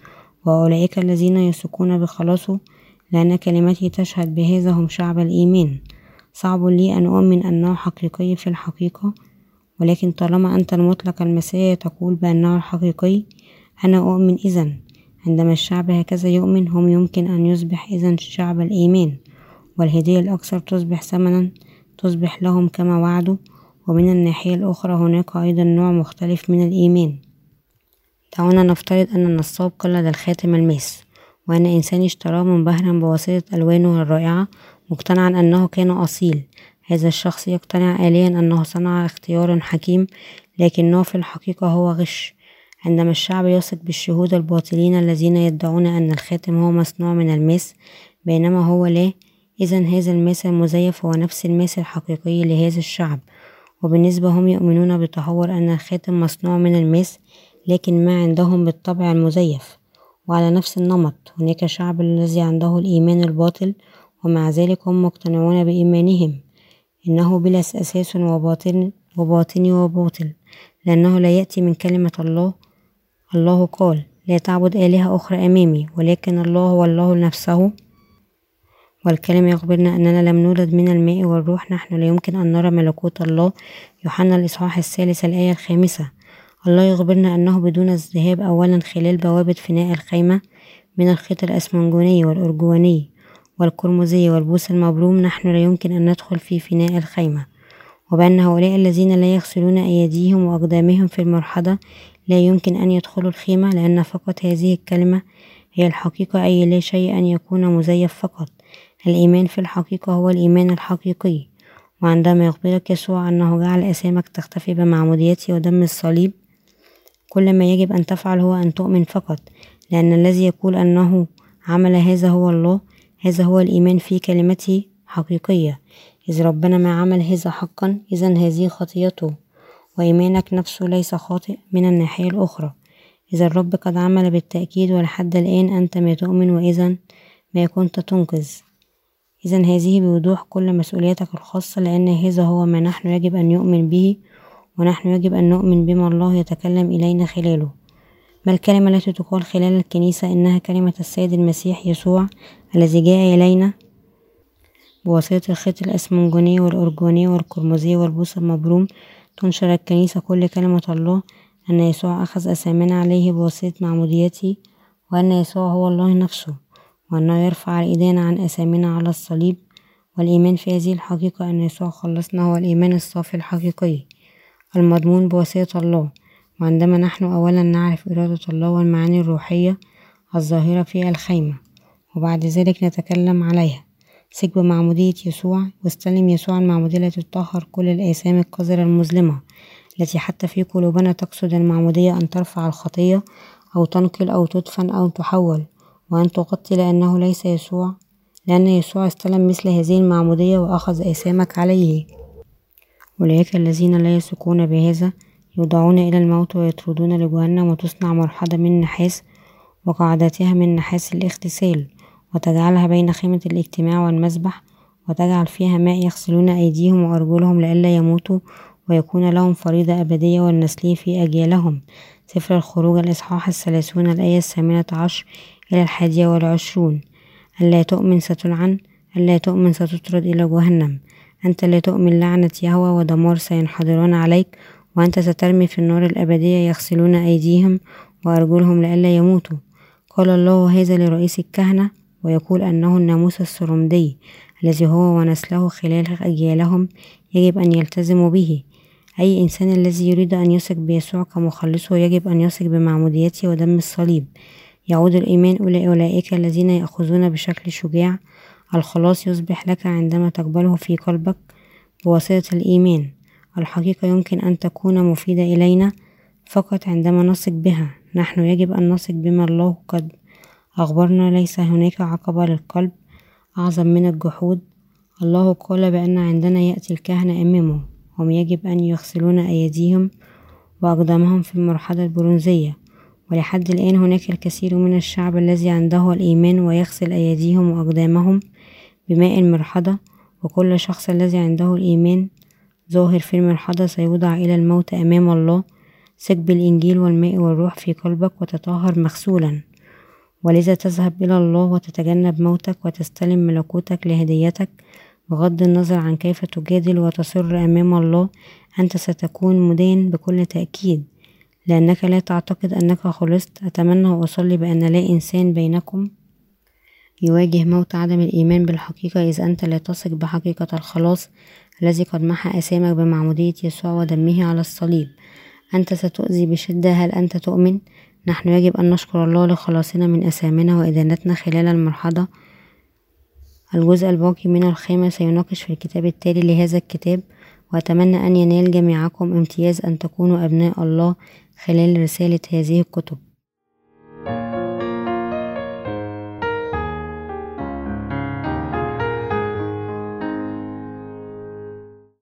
وأولئك الذين يثقون بخلاصه لأن كلمته تشهد بهذا هم شعب الإيمان. صعب لي أن أؤمن أنه حقيقي في الحقيقة ولكن طالما أنت المطلق المسيح تقول بأنه الحقيقي أنا أؤمن إذا عندما الشعب هكذا يؤمن هم يمكن أن يصبح إذا شعب الإيمان والهدية الأكثر تصبح ثمنا تصبح لهم كما وعدوا ومن الناحية الأخرى هناك أيضا نوع مختلف من الإيمان. دعونا نفترض أن النصاب قلد الخاتم الماس وأن إنسان اشتراه منبهرا بواسطة ألوانه الرائعة مقتنعا أنه كان أصيل. هذا الشخص يقتنع آليا أنه صنع اختيار حكيم لكنه في الحقيقة هو غش. عندما الشعب يثق بالشهود الباطلين الذين يدعون أن الخاتم هو مصنوع من الماس بينما هو لا. إذا هذا الماس المزيف هو نفس الماس الحقيقي لهذا الشعب. وبالنسبة هم يؤمنون بتهور أن الخاتم مصنوع من الماس لكن ما عندهم بالطبع المزيف. وعلى نفس النمط هناك شعب الذي عنده الإيمان الباطل ومع ذلك هم مقتنعون بإيمانهم. إنه بلا أساس وباطن وباطني وباطل لأنه لا يأتي من كلمة الله الله قال لا تعبد آلهة أخرى أمامي ولكن الله هو الله نفسه والكلام يخبرنا أننا لم نولد من الماء والروح نحن لا يمكن أن نرى ملكوت الله. يوحنا الإصحاح الثالث الآية الخامسة. الله يخبرنا أنه بدون الذهاب أولا خلال بوابة فناء الخيمة من الخيط الأسمنجوني والأرجواني والقرمزي والبوس المبروم نحن لا يمكن أن ندخل في فناء الخيمة. وبأن هؤلاء الذين لا يغسلون أيديهم وأقدامهم في المرحضة لا يمكن أن يدخلوا الخيمة لأن فقط هذه الكلمة هي الحقيقة أي لا شيء أن يكون مزيف فقط. الإيمان في الحقيقة هو الإيمان الحقيقي. وعندما يخبرك يسوع أنه جعل أسامك تختفي بمعموديته ودم الصليب كل ما يجب أن تفعل هو أن تؤمن فقط. لأن الذي يقول أنه عمل هذا هو الله هذا هو الإيمان في كلمته حقيقية. إذ ربنا ما عمل هذا حقا إذا هذه خطيته. وإيمانك نفسه ليس خاطئ من الناحية الأخرى. إذا الرب قد عمل بالتأكيد ولحد الآن أنت ما تؤمن وإذا ما كنت تنقذ. إذا هذه بوضوح كل مسؤولياتك الخاصة لأن هذا هو ما نحن يجب أن نؤمن به ونحن يجب أن نؤمن بما الله يتكلم إلينا خلاله. ما الكلمة التي تقال خلال الكنيسة إنها كلمة السيد المسيح يسوع الذي جاء إلينا؟ بواسطة الخيط الأسمنجوني والأرجوني والقرمزي والبوس المبروم تنشر الكنيسة كل كلمة الله أن يسوع أخذ أثامنا عليه بواسطة معموديته وأن يسوع هو الله نفسه وأنه يرفع الإدانة عن أثامنا على الصليب. والإيمان في هذه الحقيقة أن يسوع خلصنا هو الإيمان الصافي الحقيقي المضمون بواسطة الله. وعندما نحن أولا نعرف إرادة الله والمعاني الروحية الظاهرة في الخيمة وبعد ذلك نتكلم عليها. ثق بمعمودية يسوع واستلم يسوع المعمودية التي تطهر كل الآثام القذرة المظلمة التي حتى في قلوبنا تقصد المعمودية أن ترفع الخطية أو تنقل أو تدفن أو تحول وأن تغطي لأنه ليس يسوع لأن يسوع استلم مثل هذه المعمودية وأخذ آثامك عليه. أولئك الذين لا يثقون بهذا يوضعون إلى الموت ويطردون لجهنم وتصنع مرحلة من نحاس وقاعدتها من نحاس الاغتسال وتجعلها بين خيمة الاجتماع والمذبح وتجعل فيها ماء يغسلون أيديهم وأرجلهم لئلا يموتوا ويكون لهم فريضة أبدية والنسلية في أجيالهم. سفر الخروج الإصحاح الثلاثون الآية الثامنة عشر إلى الحادية والعشرون. ألا تؤمن ستلعن ألا تؤمن ستطرد إلى جهنم. أنت لا تؤمن لعنة يهوى ودمار سينحدرون عليك وأنت سترمي في النار الأبدية يغسلون أيديهم وأرجلهم لئلا يموتوا. قال الله هذا لرئيس الكهنة ويقول أنه الناموس السرمدي الذي هو ونسله خلال أجيالهم يجب أن يلتزموا به. أي إنسان الذي يريد أن يثق بيسوع كمخلصه يجب أن يثق بمعموديته ودم الصليب. يعود الإيمان إلى أولئك الذين يأخذون بشكل شجاع. الخلاص يصبح لك عندما تقبله في قلبك بواسطة الإيمان. الحقيقة يمكن أن تكون مفيدة إلينا فقط عندما نثق بها. نحن يجب أن نثق بما الله قد أخبرنا ليس هناك عقبة للقلب أعظم من الجحود. الله قال بأن عندنا يأتي الكهنة أمامه هم يجب أن يغسلون أيديهم وأقدامهم في المرحلة البرونزية. ولحد الآن هناك الكثير من الشعب الذي عنده الإيمان ويغسل أيديهم وأقدامهم بماء المرحضة وكل شخص الذي عنده الإيمان ظاهر في المرحضة سيوضع إلى الموت أمام الله. ثق بالإنجيل والماء والروح في قلبك وتطهر مغسولا. ولذا تذهب إلى الله وتتجنب موتك وتستلم ملكوتك لهديتك بغض النظر عن كيف تجادل وتصر أمام الله أنت ستكون مدان بكل تأكيد لأنك لا تعتقد أنك خلصت أتمنى وأصلي بأن لا إنسان بينكم يواجه موت عدم الإيمان بالحقيقة إذ أنت لا تثق بحقيقة الخلاص الذي قد محى أسامك بمعمودية يسوع ودمه على الصليب أنت ستؤذي بشدة هل أنت تؤمن؟ نحن يجب أن نشكر الله لخلاصنا من أثامنا وإدانتنا خلال المرحلة. الجزء الباقي من الخيمة سيناقش في الكتاب التالي لهذا الكتاب وأتمنى أن ينال جميعكم امتياز أن تكونوا أبناء الله خلال رسالة هذه الكتب.